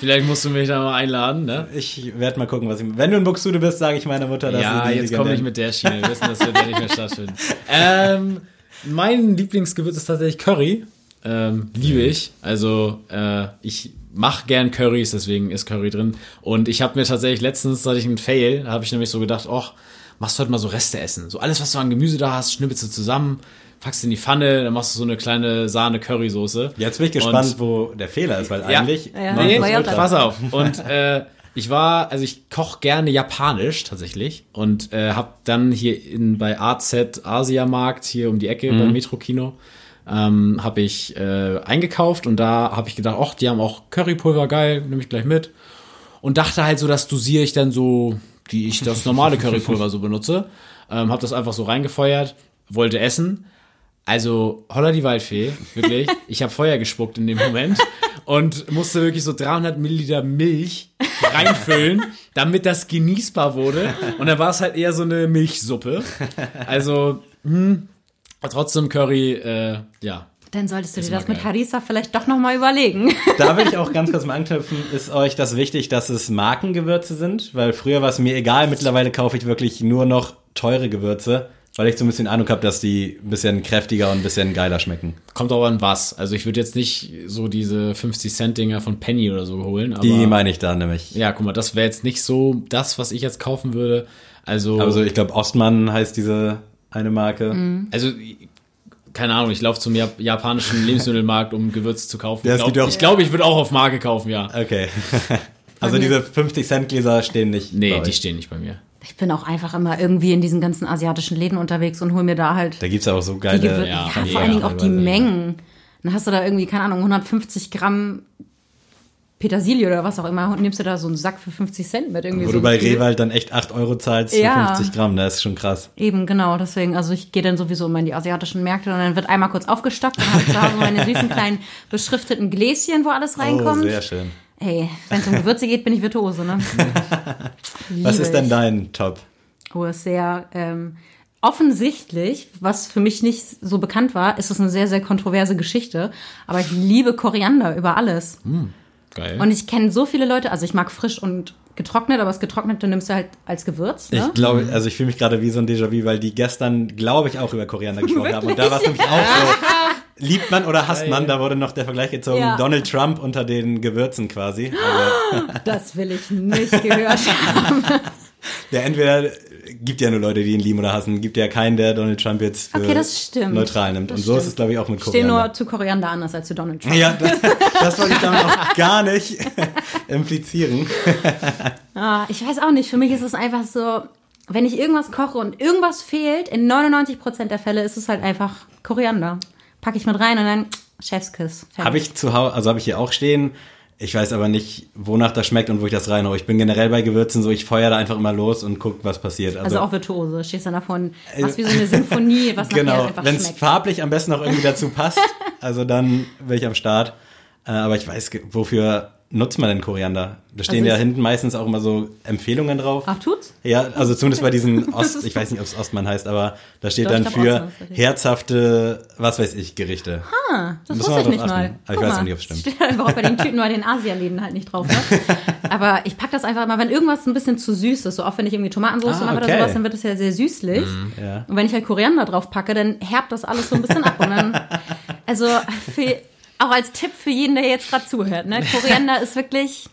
vielleicht musst du mich da mal einladen, ne? Ich werde mal gucken, was ich. Wenn du in Buxtehude bist, sage ich meiner Mutter, dass Ja, sie die jetzt komm nicht Legenden- mit der Schiene. Wir wissen, das wird ja nicht mehr stattfinden. Ähm, mein Lieblingsgewürz ist tatsächlich Curry. Ähm, liebe ich. Also äh, ich mache gern Currys, deswegen ist Curry drin. Und ich habe mir tatsächlich letztens, hatte ich einen Fail, da habe ich nämlich so gedacht, ach, machst du heute mal so Reste essen. So alles, was du an Gemüse da hast, schnippelst du zusammen, packst in die Pfanne, dann machst du so eine kleine Sahne-Currysoße. Jetzt bin ich gespannt, Und- wo der Fehler ist, weil Ja. eigentlich. Ja, Nee, pass auf. Und äh, ich war, also ich koche gerne japanisch tatsächlich und äh, habe dann hier in, bei AZ Asia Markt hier um die Ecke beim Metro-Kino ähm, habe ich äh, eingekauft und da habe ich gedacht, ach, die haben auch Currypulver, geil, nehme ich gleich mit. Und dachte halt so, das dosiere ich dann so, wie ich das normale Currypulver so benutze. Ähm, habe das einfach so reingefeuert, wollte essen. Also holla die Waldfee, wirklich. Ich habe Feuer gespuckt in dem Moment und musste wirklich so 300 Milliliter Milch reinfüllen, damit das genießbar wurde. Und dann war es halt eher so eine Milchsuppe. Also, hm, trotzdem Curry, äh, ja. Dann solltest du Ist dir das mal mit geil. Harissa vielleicht doch nochmal überlegen. Da will ich auch ganz kurz mal anknüpfen. Ist euch das wichtig, dass es Markengewürze sind? Weil früher war es mir egal, mittlerweile kaufe ich wirklich nur noch teure Gewürze, weil ich so ein bisschen Ahnung habe, dass die ein bisschen kräftiger und ein bisschen geiler schmecken. Kommt aber an was. Also ich würde jetzt nicht so diese 50-Cent-Dinger von Penny oder so holen. Aber, Die meine ich da nämlich. Ja, guck mal, das wäre jetzt nicht so das, was ich jetzt kaufen würde. Also, Also ich glaube, Ostmann heißt diese eine Marke. Mhm. also keine Ahnung, ich laufe zum Jap japanischen Lebensmittelmarkt, um Gewürze zu kaufen. Ja, ich glaube, auch- ich, glaub, ich würde auch auf Marke kaufen, ja. Okay. also diese 50 Cent Gläser stehen nicht. Nee, bei die stehen nicht bei mir. Ich bin auch einfach immer irgendwie in diesen ganzen asiatischen Läden unterwegs und hol mir da halt Da gibt's auch so die geile. Gewürze. ja, Ja, vor allen Dingen auch die. Mengen. Dann hast du da irgendwie, keine Ahnung, 150 Gramm Petersilie oder was auch immer und nimmst du da so einen Sack für 50 Cent mit. Irgendwie Wo so du bei. Rewe halt dann echt 8 Euro zahlst Ja. für 50 Gramm, das ist schon krass. Eben, genau. Deswegen, also ich gehe dann sowieso immer in die asiatischen Märkte und dann wird einmal kurz aufgestockt. Dann habe ich zu Hause meine süßen kleinen beschrifteten Gläschen, wo alles Oh, reinkommt. sehr schön. Ey, wenn es um Gewürze geht, bin ich Virtuose, ne? Was ist denn dein Top? Oh, ist sehr ähm, offensichtlich, was für mich nicht so bekannt war, ist es eine sehr, sehr kontroverse Geschichte. Aber ich liebe Koriander über alles. Geil. Und ich kenne so viele Leute, also ich mag frisch und getrocknet, aber das Getrocknete nimmst du halt als Gewürz. Ne? Ich glaube, also ich fühle mich gerade wie so ein Déjà-vu, weil die gestern, glaube ich, auch über Koriander gesprochen haben. Und da war es nämlich auch so, liebt man oder hasst man, da wurde noch der Vergleich gezogen, Ja. Donald Trump unter den Gewürzen quasi. Also, Das will ich nicht gehört haben. ja, entweder gibt ja nur Leute, die ihn lieben oder hassen, gibt ja keinen, der Donald Trump jetzt für Okay, das stimmt. neutral nimmt. Das Und so ist stimmt. es, glaube ich, auch mit Ich stehe Koriander. nur zu Koriander anders als zu Donald Trump. ja, das, das wollte ich damit auch gar nicht implizieren. Ah, ich weiß auch nicht. Für mich ist es einfach so, wenn ich irgendwas koche und irgendwas fehlt, in 99% der Fälle ist es halt einfach Koriander. Packe ich mit rein und dann Chefskiss. Habe ich zu Hause, also habe ich hier auch stehen. Ich weiß aber nicht, wonach das schmeckt und wo ich das reinhaue. Ich bin generell bei Gewürzen so, ich feuer da einfach immer los und guck, was passiert. Also auch Virtuose. Stehst dann davon, was wie so eine Symphonie, was genau, einfach wenn es farblich am besten noch irgendwie dazu passt, also dann bin ich am Start. Äh, aber ich weiß, wofür nutzt man denn Koriander? Da stehen Also ja ich- hinten meistens auch immer so Empfehlungen drauf. Ach, tut's? Ja, also zumindest bei diesen Ost, ich weiß nicht, ob es Ostmann heißt, aber da steht Doch, dann ich glaub, für herzhafte, was weiß ich, Gerichte. Ah, das Müssen wusste ich mal nicht drauf mal. achten. Aber ich Guck weiß mal, nicht, ob's stimmt. Steht einfach auch bei den Tüten bei den Asialäden halt nicht drauf. Ne? Aber ich pack das einfach immer, wenn irgendwas ein bisschen zu süß ist, so oft wenn ich irgendwie Tomatensauce Ah, mache oder okay. sowas, dann wird das ja sehr süßlich. Ja. Und wenn ich halt Koriander drauf packe, dann härbt das alles so ein bisschen ab. Und dann, also für, auch als Tipp für jeden, der jetzt gerade zuhört, ne? Koriander ist wirklich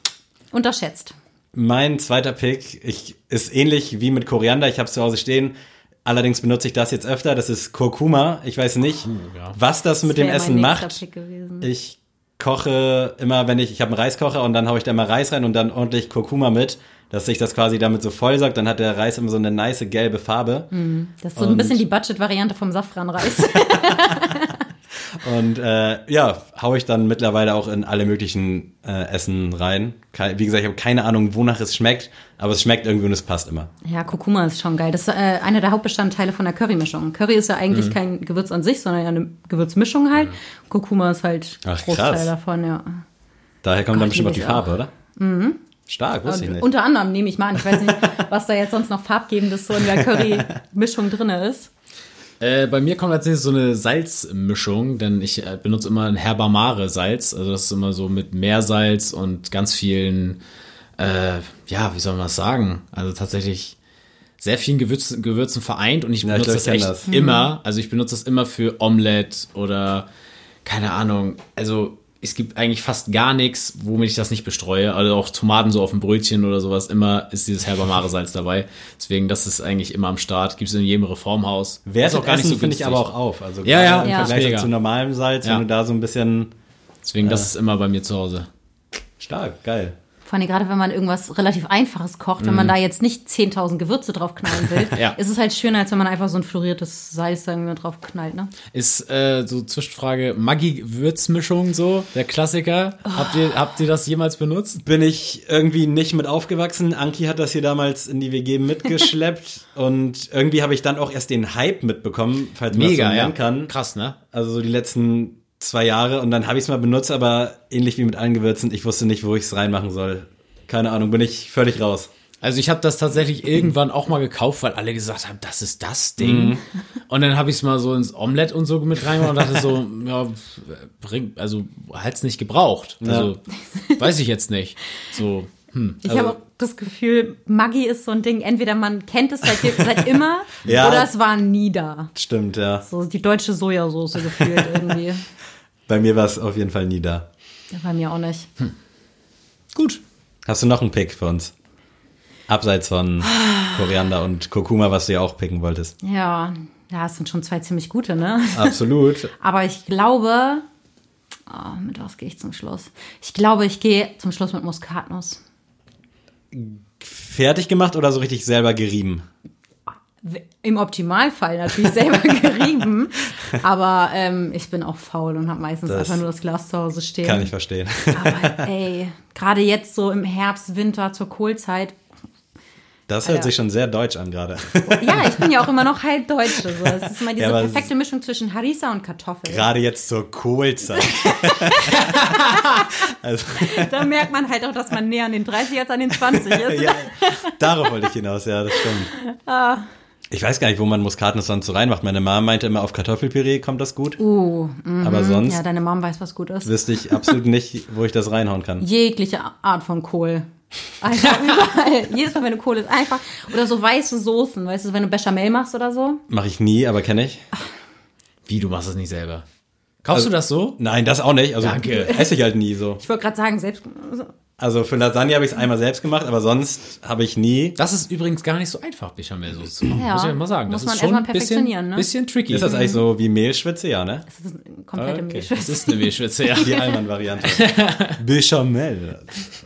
unterschätzt. Mein zweiter Pick ich, ist ähnlich wie mit Koriander. Ich habe es zu Hause stehen. Allerdings benutze ich das jetzt öfter. Das ist Kurkuma. Ich weiß nicht, ja. was das mit dem Essen macht. Pick gewesen. Ich koche immer, wenn ich, ich habe einen Reiskocher und dann haue ich da mal Reis rein und dann ordentlich Kurkuma mit, dass sich das quasi damit so vollsaugt. Dann hat der Reis immer so eine nice gelbe Farbe. Das ist so ein Und- bisschen die Budget-Variante vom Safranreis. Und äh, ja, haue ich dann mittlerweile auch in alle möglichen äh, Essen rein. Wie gesagt, ich habe keine Ahnung, wonach es schmeckt, aber es schmeckt irgendwie und es passt immer. ja, Kurkuma ist schon geil. Das ist äh, einer der Hauptbestandteile von der Currymischung. Curry ist ja eigentlich Mhm. kein Gewürz an sich, sondern ja eine Gewürzmischung halt. Kurkuma ist halt Ach, Großteil krass. davon, ja. Daher kommt dann Gott, bestimmt auch die Farbe, oder? Mhm. Stark, wusste ich nicht. unter anderem nehme ich mal an. Ich weiß nicht, was da jetzt sonst noch Farbgebendes so in der Curry-Mischung drin ist. Äh, bei mir kommt nächstes so eine Salzmischung, denn ich äh, benutze immer ein Herbamare Salz. Also das ist immer so mit Meersalz und ganz vielen, äh, ja, wie soll man das sagen? Also tatsächlich sehr vielen Gewürzen, Gewürzen vereint und ich Ja, ich benutze glaub, ich das echt das. immer. Also ich benutze das immer für Omelette oder keine Ahnung. Also es gibt eigentlich fast gar nichts, womit ich das nicht bestreue. Also auch Tomaten so auf dem Brötchen oder sowas. Immer ist dieses Herbamare Salz dabei. Deswegen, das ist eigentlich immer am Start. Gibt es in jedem Reformhaus. Ist Wertet auch gar nicht Essen so finde ich aber auch auf. Also Ja, ja, im ja. Vergleich zu normalem Salz, Ja. wenn du da so ein bisschen Deswegen, das ist immer bei mir zu Hause. stark, geil. Vor allem gerade, wenn man irgendwas relativ Einfaches kocht, wenn man da jetzt nicht 10.000 Gewürze drauf knallen will, Mhm. Ja. ist es halt schöner, als wenn man einfach so ein floriertes Salz sagen wir, drauf knallt, ne? Ist äh, so Zwischenfrage Maggi-Würzmischung so, der Klassiker. Habt, ihr, habt ihr das jemals benutzt? Bin ich irgendwie nicht mit aufgewachsen. Anki hat das hier damals in die WG mitgeschleppt und irgendwie habe ich dann auch erst den Hype mitbekommen, falls man Mega, das so ja. nennen kann. Krass, ne? Also so die letzten zwei Jahre und dann habe ich es mal benutzt, aber ähnlich wie mit allen Gewürzen, ich wusste nicht, wo ich es reinmachen soll. Keine Ahnung, bin ich völlig raus. Also ich habe das tatsächlich irgendwann auch mal gekauft, weil alle gesagt haben, das ist das Ding. Mhm. Und dann habe ich es mal so ins Omelett und so mit reingemacht und dachte so, ja, bringt, also hat's nicht gebraucht. Also weiß ich jetzt nicht. So, hm. Ich habe auch das Gefühl, Maggi ist so ein Ding, entweder man kennt es seit, seit immer Ja. oder es war nie da. Stimmt, ja. So die deutsche Sojasauce gefühlt irgendwie. Bei mir war es auf jeden Fall nie da. Ja, Bei mir auch nicht. Gut. Hast du noch einen Pick für uns? Abseits von Koriander und Kurkuma, was du ja auch picken wolltest. Ja, ja, es sind schon zwei ziemlich gute, ne? Absolut. Aber ich glaube, oh, mit was gehe ich zum Schluss? Ich glaube, ich gehe zum Schluss mit Muskatnuss. Fertig gemacht oder so richtig selber gerieben? Im Optimalfall natürlich selber gerieben. Aber ähm, ich bin auch faul und habe meistens Das einfach nur das Glas zu Hause stehen. Kann ich verstehen. Aber ey, gerade jetzt so im Herbst, Winter zur Kohlzeit. Das hört Alter. sich schon sehr deutsch an gerade. Ja, ich bin ja auch immer noch halb Deutsche. So. Es ist immer diese Ja, perfekte Mischung zwischen Harissa und Kartoffel. Gerade jetzt zur Kohlzeit. also, Da merkt man halt auch, dass man näher an den 30 als an den 20 ist. ja, darauf wollte ich hinaus, ja, das stimmt. Ah. Ich weiß gar nicht, wo man Muskatnuss sonst so reinmacht. Meine Mama meinte immer, auf Kartoffelpüree kommt das gut. Uh, mhm. aber sonst Ja, deine Mom weiß, was gut ist. wüsste ich absolut nicht, wo ich das reinhauen kann. Jegliche Art von Kohl. Einfach überall. Jedes Mal, wenn du Kohl ist, einfach. Oder so weiße Soßen, weißt du, wenn du Bechamel machst oder so. Mache ich nie, aber kenne ich. Wie, du machst das nicht selber? Kaufst du das so? Nein, das auch nicht. Also Danke. esse ich halt nie so. Ich wollte gerade sagen, selbst. Also für Lasagne habe ich es einmal selbst gemacht, aber sonst habe ich nie. Das ist übrigens gar nicht so einfach, Bechamelsoße zu machen. Ja, muss ich mal sagen. muss das man ist schon erstmal ein bisschen, perfektionieren, ne? bisschen tricky. Ist das eigentlich so wie Mehlschwitze, ja, ne? Das ist eine komplette Okay. Mischung. Das ist eine Mehlschwitze, ja. Die Allmann-Variante. Bechamel.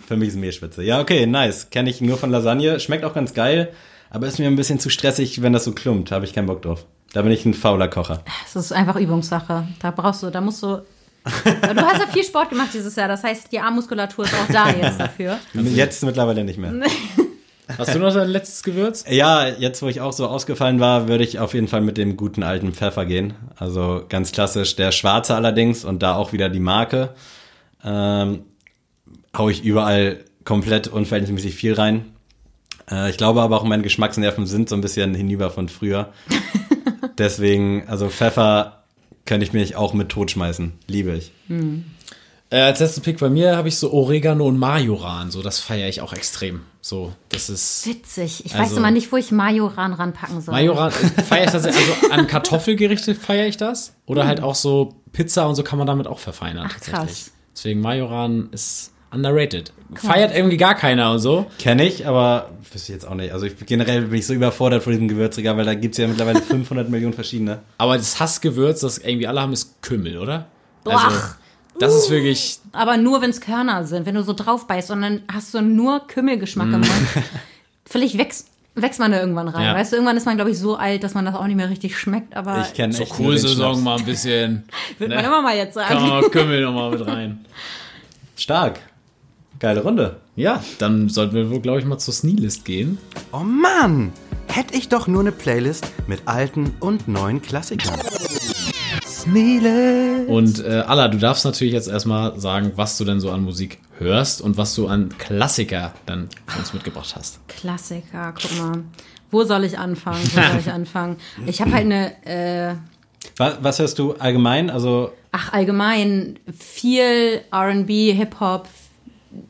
Für mich ist Mehlschwitze. Ja, okay, nice. Kenne ich nur von Lasagne. Schmeckt auch ganz geil, aber ist mir ein bisschen zu stressig, wenn das so klumpt. Habe ich keinen Bock drauf. Da bin ich ein fauler Kocher. Das ist einfach Übungssache. Da brauchst du, da musst du. Du hast ja viel Sport gemacht dieses Jahr, das heißt, die Armmuskulatur ist auch da jetzt dafür. Jetzt mittlerweile nicht mehr. Hast du noch dein letztes Gewürz? Ja, jetzt wo ich auch so ausgefallen war, würde ich auf jeden Fall mit dem guten alten Pfeffer gehen. Also ganz klassisch der schwarze allerdings und da auch wieder die Marke. Ähm, hau ich überall komplett unverhältnismäßig viel rein. Äh, ich glaube aber auch meine Geschmacksnerven sind so ein bisschen hinüber von früher. Deswegen, also Pfeffer könnte ich mich auch mit totschmeißen. Liebe ich. Äh, als letzten Pick bei mir habe ich so Oregano und Majoran. So, das feiere ich auch extrem. So, das ist. Witzig. Ich Also- weiß immer nicht, wo ich Majoran ranpacken soll. Majoran feiere ich das. Also an Kartoffelgerichte feiere ich das. Oder halt auch so Pizza und so kann man damit auch verfeinern. Ach, tatsächlich. krass. Deswegen Majoran ist underrated. Feiert irgendwie gar keiner und so. Kenne ich, aber wüsste ich jetzt auch nicht. Also ich, generell bin ich so überfordert vor diesem Gewürzregal, weil da gibt's ja mittlerweile 500 Millionen verschiedene. Aber das Hassgewürz, das irgendwie alle haben, ist Kümmel, oder? Boah. Also, das ist wirklich, Aber nur, wenn es Körner sind, wenn du so drauf beißt und dann hast du nur Kümmelgeschmack im Mund. Vielleicht wächst, wächst man da irgendwann rein. Ja. Weißt du, irgendwann ist man, glaube ich, so alt, dass man das auch nicht mehr richtig schmeckt, aber Ich kenne zur Kohlsaison mal ein bisschen. wird ne? man immer mal jetzt Kann sagen. man noch Kümmel nochmal mit rein. Stark. Geile Runde. Ja, dann sollten wir wohl, glaube ich, mal zur Sneelist gehen. Oh Mann! Hätte ich doch nur eine Playlist mit alten und neuen Klassikern. Sneele. Und äh, Alla, du darfst natürlich jetzt erstmal sagen, was du denn so an Musik hörst und was du an Klassiker dann für uns mitgebracht hast. Klassiker, guck mal. Wo soll ich anfangen? Wo soll ich anfangen? Ich habe halt eine, äh, Was, was hörst du allgemein? Also ach, allgemein viel RB, Hip-Hop,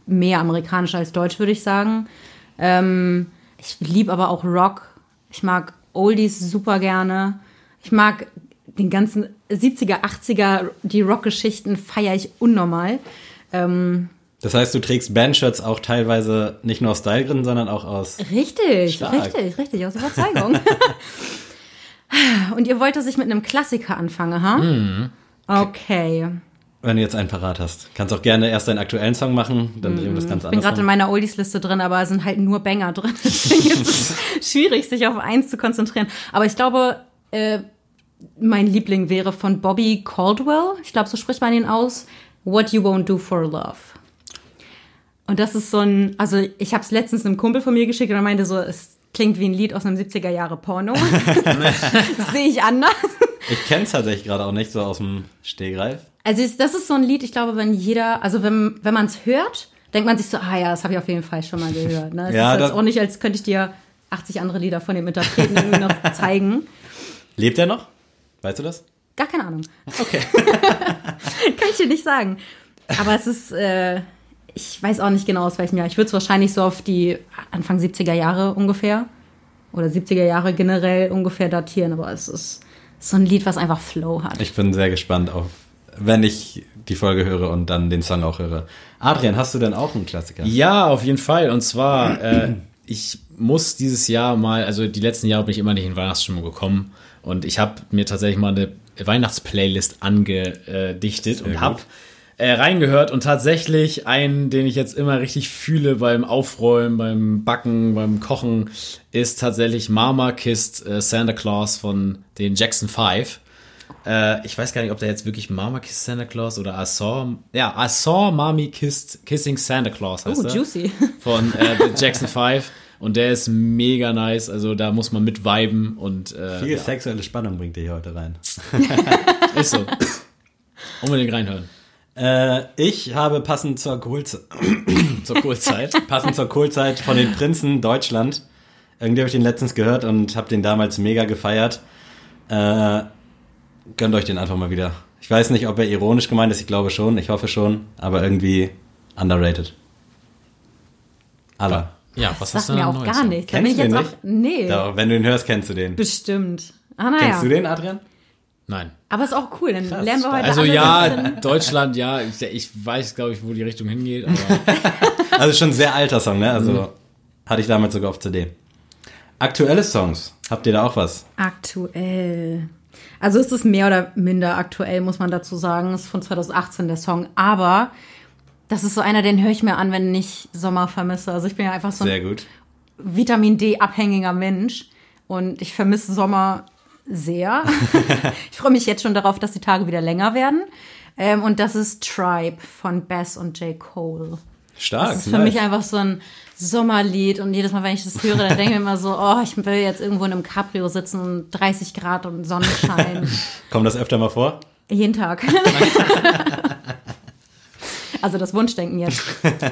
mehr amerikanisch als deutsch, würde ich sagen. Ähm, ich liebe aber auch Rock. Ich mag Oldies super gerne. Ich mag den ganzen 70er, 80er, die Rockgeschichten feiere ich unnormal. Das heißt, du trägst Bandshirts auch teilweise nicht nur aus Stylegründen, sondern auch aus. Richtig, Stark. richtig, richtig, aus Überzeugung. Und ihr wollt, dass ich mit einem Klassiker anfange, ha? Mhm. Okay. Wenn du jetzt einen parat hast. Kannst auch gerne erst deinen aktuellen Song machen, dann drehen wir das ganz Ich bin gerade in anders. meiner Oldies-Liste drin, aber es sind halt nur Banger drin. Deswegen ist es schwierig, sich auf eins zu konzentrieren. Aber ich glaube, äh, mein Liebling wäre von Bobby Caldwell. Ich glaube, so spricht man ihn aus. What You Won't Do for Love. Und das ist so ein, also ich habe es letztens einem Kumpel von mir geschickt und er meinte so, es klingt wie ein Lied aus einem 70er Jahre Porno. das sehe ich anders. Ich kenne es tatsächlich gerade auch nicht so aus dem Stehgreif. Also das ist so ein Lied, ich glaube, wenn jeder, also wenn, wenn man es hört, denkt man sich so, ah ja, das habe ich auf jeden Fall schon mal gehört. Ne? Es Ja, ist jetzt auch nicht, als könnte ich dir 80 andere Lieder von dem Interpreten irgendwie noch zeigen. Lebt er noch? Weißt du das? Gar keine Ahnung. Okay. Kann ich dir nicht sagen. Aber es ist, äh, ich weiß auch nicht genau aus welchem Jahr. Ich würde es wahrscheinlich so auf die Anfang 70er Jahre ungefähr oder 70er Jahre generell ungefähr datieren. Aber es ist so ein Lied, was einfach Flow hat. Ich bin sehr gespannt auf, wenn ich die Folge höre und dann den Song auch höre. Adrian, hast du denn auch einen Klassiker? Ja, auf jeden Fall. Und zwar, äh, ich muss dieses Jahr mal, also die letzten Jahre bin ich immer nicht in Weihnachtsstimmung gekommen. Und ich habe mir tatsächlich mal eine Weihnachtsplaylist angedichtet und gut. habe äh, reingehört und tatsächlich einen, den ich jetzt immer richtig fühle beim Aufräumen, beim Backen, beim Kochen, ist tatsächlich Mama Kissed äh, Santa Claus von den Jackson 5. Äh, ich weiß gar nicht, ob der jetzt wirklich Mama Kissed Santa Claus oder I saw, ja, I saw Mommy Kissed Kissing Santa Claus heißt Oh, er juicy. von äh, The Jackson 5 und der ist mega nice, also da muss man mit viben und äh, Viel ja, sexuelle Spannung bringt ihr hier heute rein. ist so. Unbedingt reinhören. Äh, ich habe passend zur Kohlzeit, Zur Kurzzeit. passend zur Kohlzeit von den Prinzen Deutschland. Irgendwie habe ich den letztens gehört und habe den damals mega gefeiert. Äh, gönnt euch den einfach mal wieder. Ich weiß nicht, ob er ironisch gemeint ist, ich glaube schon, ich hoffe schon, aber irgendwie underrated. Allah. Ja, was Das hast sagt du mir denn auch Neues? gar nichts. Da Kennst du jetzt den auch, nee, Doch, wenn du ihn hörst, kennst du den. bestimmt. Ah, naja. Kennst du den, Adrian? Nein. Aber ist auch cool, dann lernen wir heute Also ja, bisschen- Deutschland, ja, ich, ich weiß, glaube ich, wo die Richtung hingeht, aber Also schon ein sehr alter Song, ne? Also Mhm. hatte ich damals sogar auf CD. Aktuelle Songs, habt ihr da auch was? Aktuell. Also ist es mehr oder minder aktuell, muss man dazu sagen. Ist von 2018 der Song. Aber das ist so einer, den höre ich mir an, wenn ich Sommer vermisse. Also ich bin ja einfach so Sehr ein. Vitamin D-abhängiger Mensch. Und ich vermisse Sommer sehr. ich freue mich jetzt schon darauf, dass die Tage wieder länger werden. Ähm, und das ist Tribe von Bass und J. Cole. Stark. Das ist für nice. mich einfach so ein Sommerlied und jedes Mal, wenn ich das höre, dann denke ich mir immer so, oh, ich will jetzt irgendwo in einem Cabrio sitzen und 30 Grad und Sonnenschein. Kommt das öfter mal vor? Jeden Tag. also das Wunschdenken jetzt.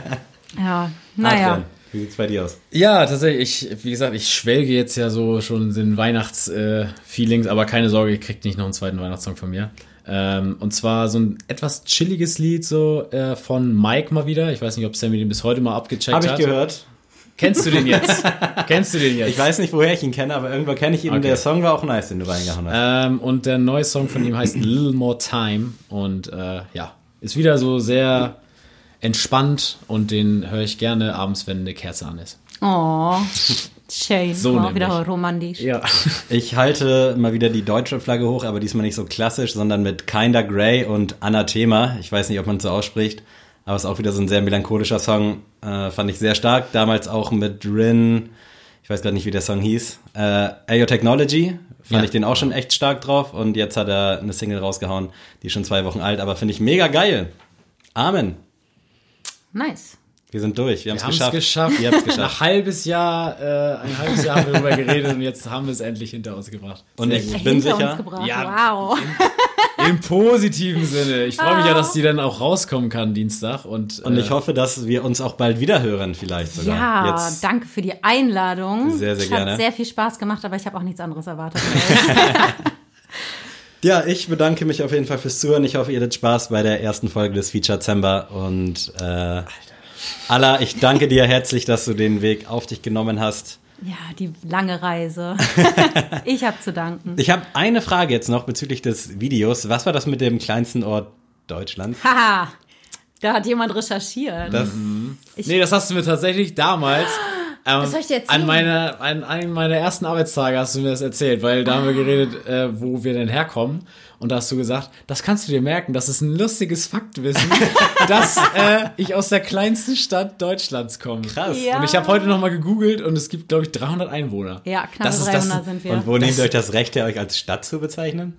Ja, naja. Wie sieht's bei dir aus? Ja, tatsächlich, ich, wie gesagt, ich schwelge jetzt ja so schon in den Weihnachts-Feelings, aber keine Sorge, ihr kriegt nicht noch einen zweiten Weihnachtssong von mir. Ähm, und zwar so ein etwas chilliges Lied so äh, von Mike mal wieder. Ich weiß nicht, ob Sammy den bis heute mal abgecheckt Habe ich hat. gehört. Kennst du den jetzt? Kennst du den jetzt? Ich weiß nicht, woher ich ihn kenne, aber irgendwo kenne ich ihn. Okay. Der Song war auch nice, den du reingehauen hast. Ähm, und der neue Song von ihm heißt Little More Time und äh, ja, ist wieder so sehr entspannt und den höre ich gerne abends, wenn eine Kerze an ist. Oh, schön. So oh, nämlich. wieder romantisch. Ja. Ich halte mal wieder die deutsche Flagge hoch, aber diesmal nicht so klassisch, sondern mit Kinda Grey und Anathema. Ich weiß nicht, ob man es so ausspricht, aber es ist auch wieder so ein sehr melancholischer Song. Äh, fand ich sehr stark. Damals auch mit Rin, ich weiß gerade nicht, wie der Song hieß. Äh, Ayo Technology, fand Ja. ich den auch schon echt stark drauf. Und jetzt hat er eine Single rausgehauen, die ist schon zwei Wochen alt, aber finde ich mega geil. Amen. Nice. Wir sind durch. Wir haben Wir es haben es geschafft. geschafft. Geschafft. Nach halbes Jahr, äh, ein halbes Jahr haben wir darüber geredet und jetzt haben wir es endlich hinter uns gebracht. Und Sehr ich gut. bin Hinter sicher. uns gebracht. Ja. Wow. Im positiven Sinne. Ich freue mich ja, dass die dann auch rauskommen kann Dienstag. Und, Und äh, ich hoffe, dass wir uns auch bald wieder hören, vielleicht sogar. Ja, Jetzt. danke für die Einladung. Sehr, sehr es gerne. Hat sehr viel Spaß gemacht, aber ich habe auch nichts anderes erwartet. Ja, ich bedanke mich auf jeden Fall fürs Zuhören. Ich hoffe, ihr hattet Spaß bei der ersten Folge des Feature Zember. Und äh, Allah, ich danke dir herzlich, dass du den Weg auf dich genommen hast. ja, die lange Reise. ich habe zu danken. Ich habe eine Frage jetzt noch bezüglich des Videos. Was war das mit dem kleinsten Ort Deutschlands? Haha, da hat jemand recherchiert. Das, Nee, das hast du mir tatsächlich damals. Ähm, soll ich dir erzählen? An, meine, an einem meiner ersten Arbeitstage hast du mir das erzählt, weil da haben wir geredet, äh, wo wir denn herkommen. Und da hast du gesagt, das kannst du dir merken, das ist ein lustiges Faktwissen, dass äh, ich aus der kleinsten Stadt Deutschlands komme. Krass. Ja. Und ich habe heute nochmal gegoogelt und es gibt, glaube ich, 300 Einwohner. ja, knappe Das ist 300 das- sind wir. und wo nehmt ihr euch das Recht her, euch als Stadt zu bezeichnen?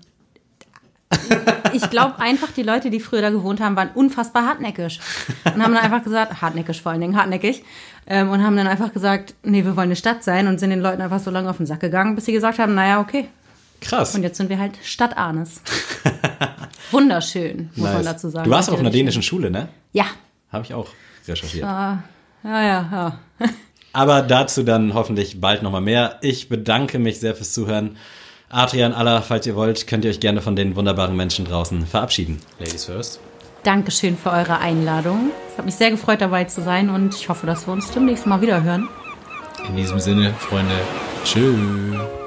Ich glaube einfach, die Leute, die früher da gewohnt haben, waren unfassbar hartnäckig. Und haben dann einfach gesagt, hartnäckig vor allen Dingen, hartnäckig. Ähm, und haben dann einfach gesagt, nee, wir wollen eine Stadt sein und sind den Leuten einfach so lange auf den Sack gegangen, bis sie gesagt haben, naja, okay. Krass. Und jetzt sind wir halt Stadt Arnes. Wunderschön, muss man Nice. dazu sagen. Du warst auch auf einer dänischen Schule, ne? Ja, Habe ich auch recherchiert. ja, ja, ja. Aber dazu dann hoffentlich bald nochmal mehr. Ich bedanke mich sehr fürs Zuhören. Adrian, Allah, falls ihr wollt, könnt ihr euch gerne von den wunderbaren Menschen draußen verabschieden. Ladies first. Dankeschön für eure Einladung. Es hat mich sehr gefreut, dabei zu sein und ich hoffe, dass wir uns demnächst mal wieder hören. In diesem Sinne, Freunde, tschüss.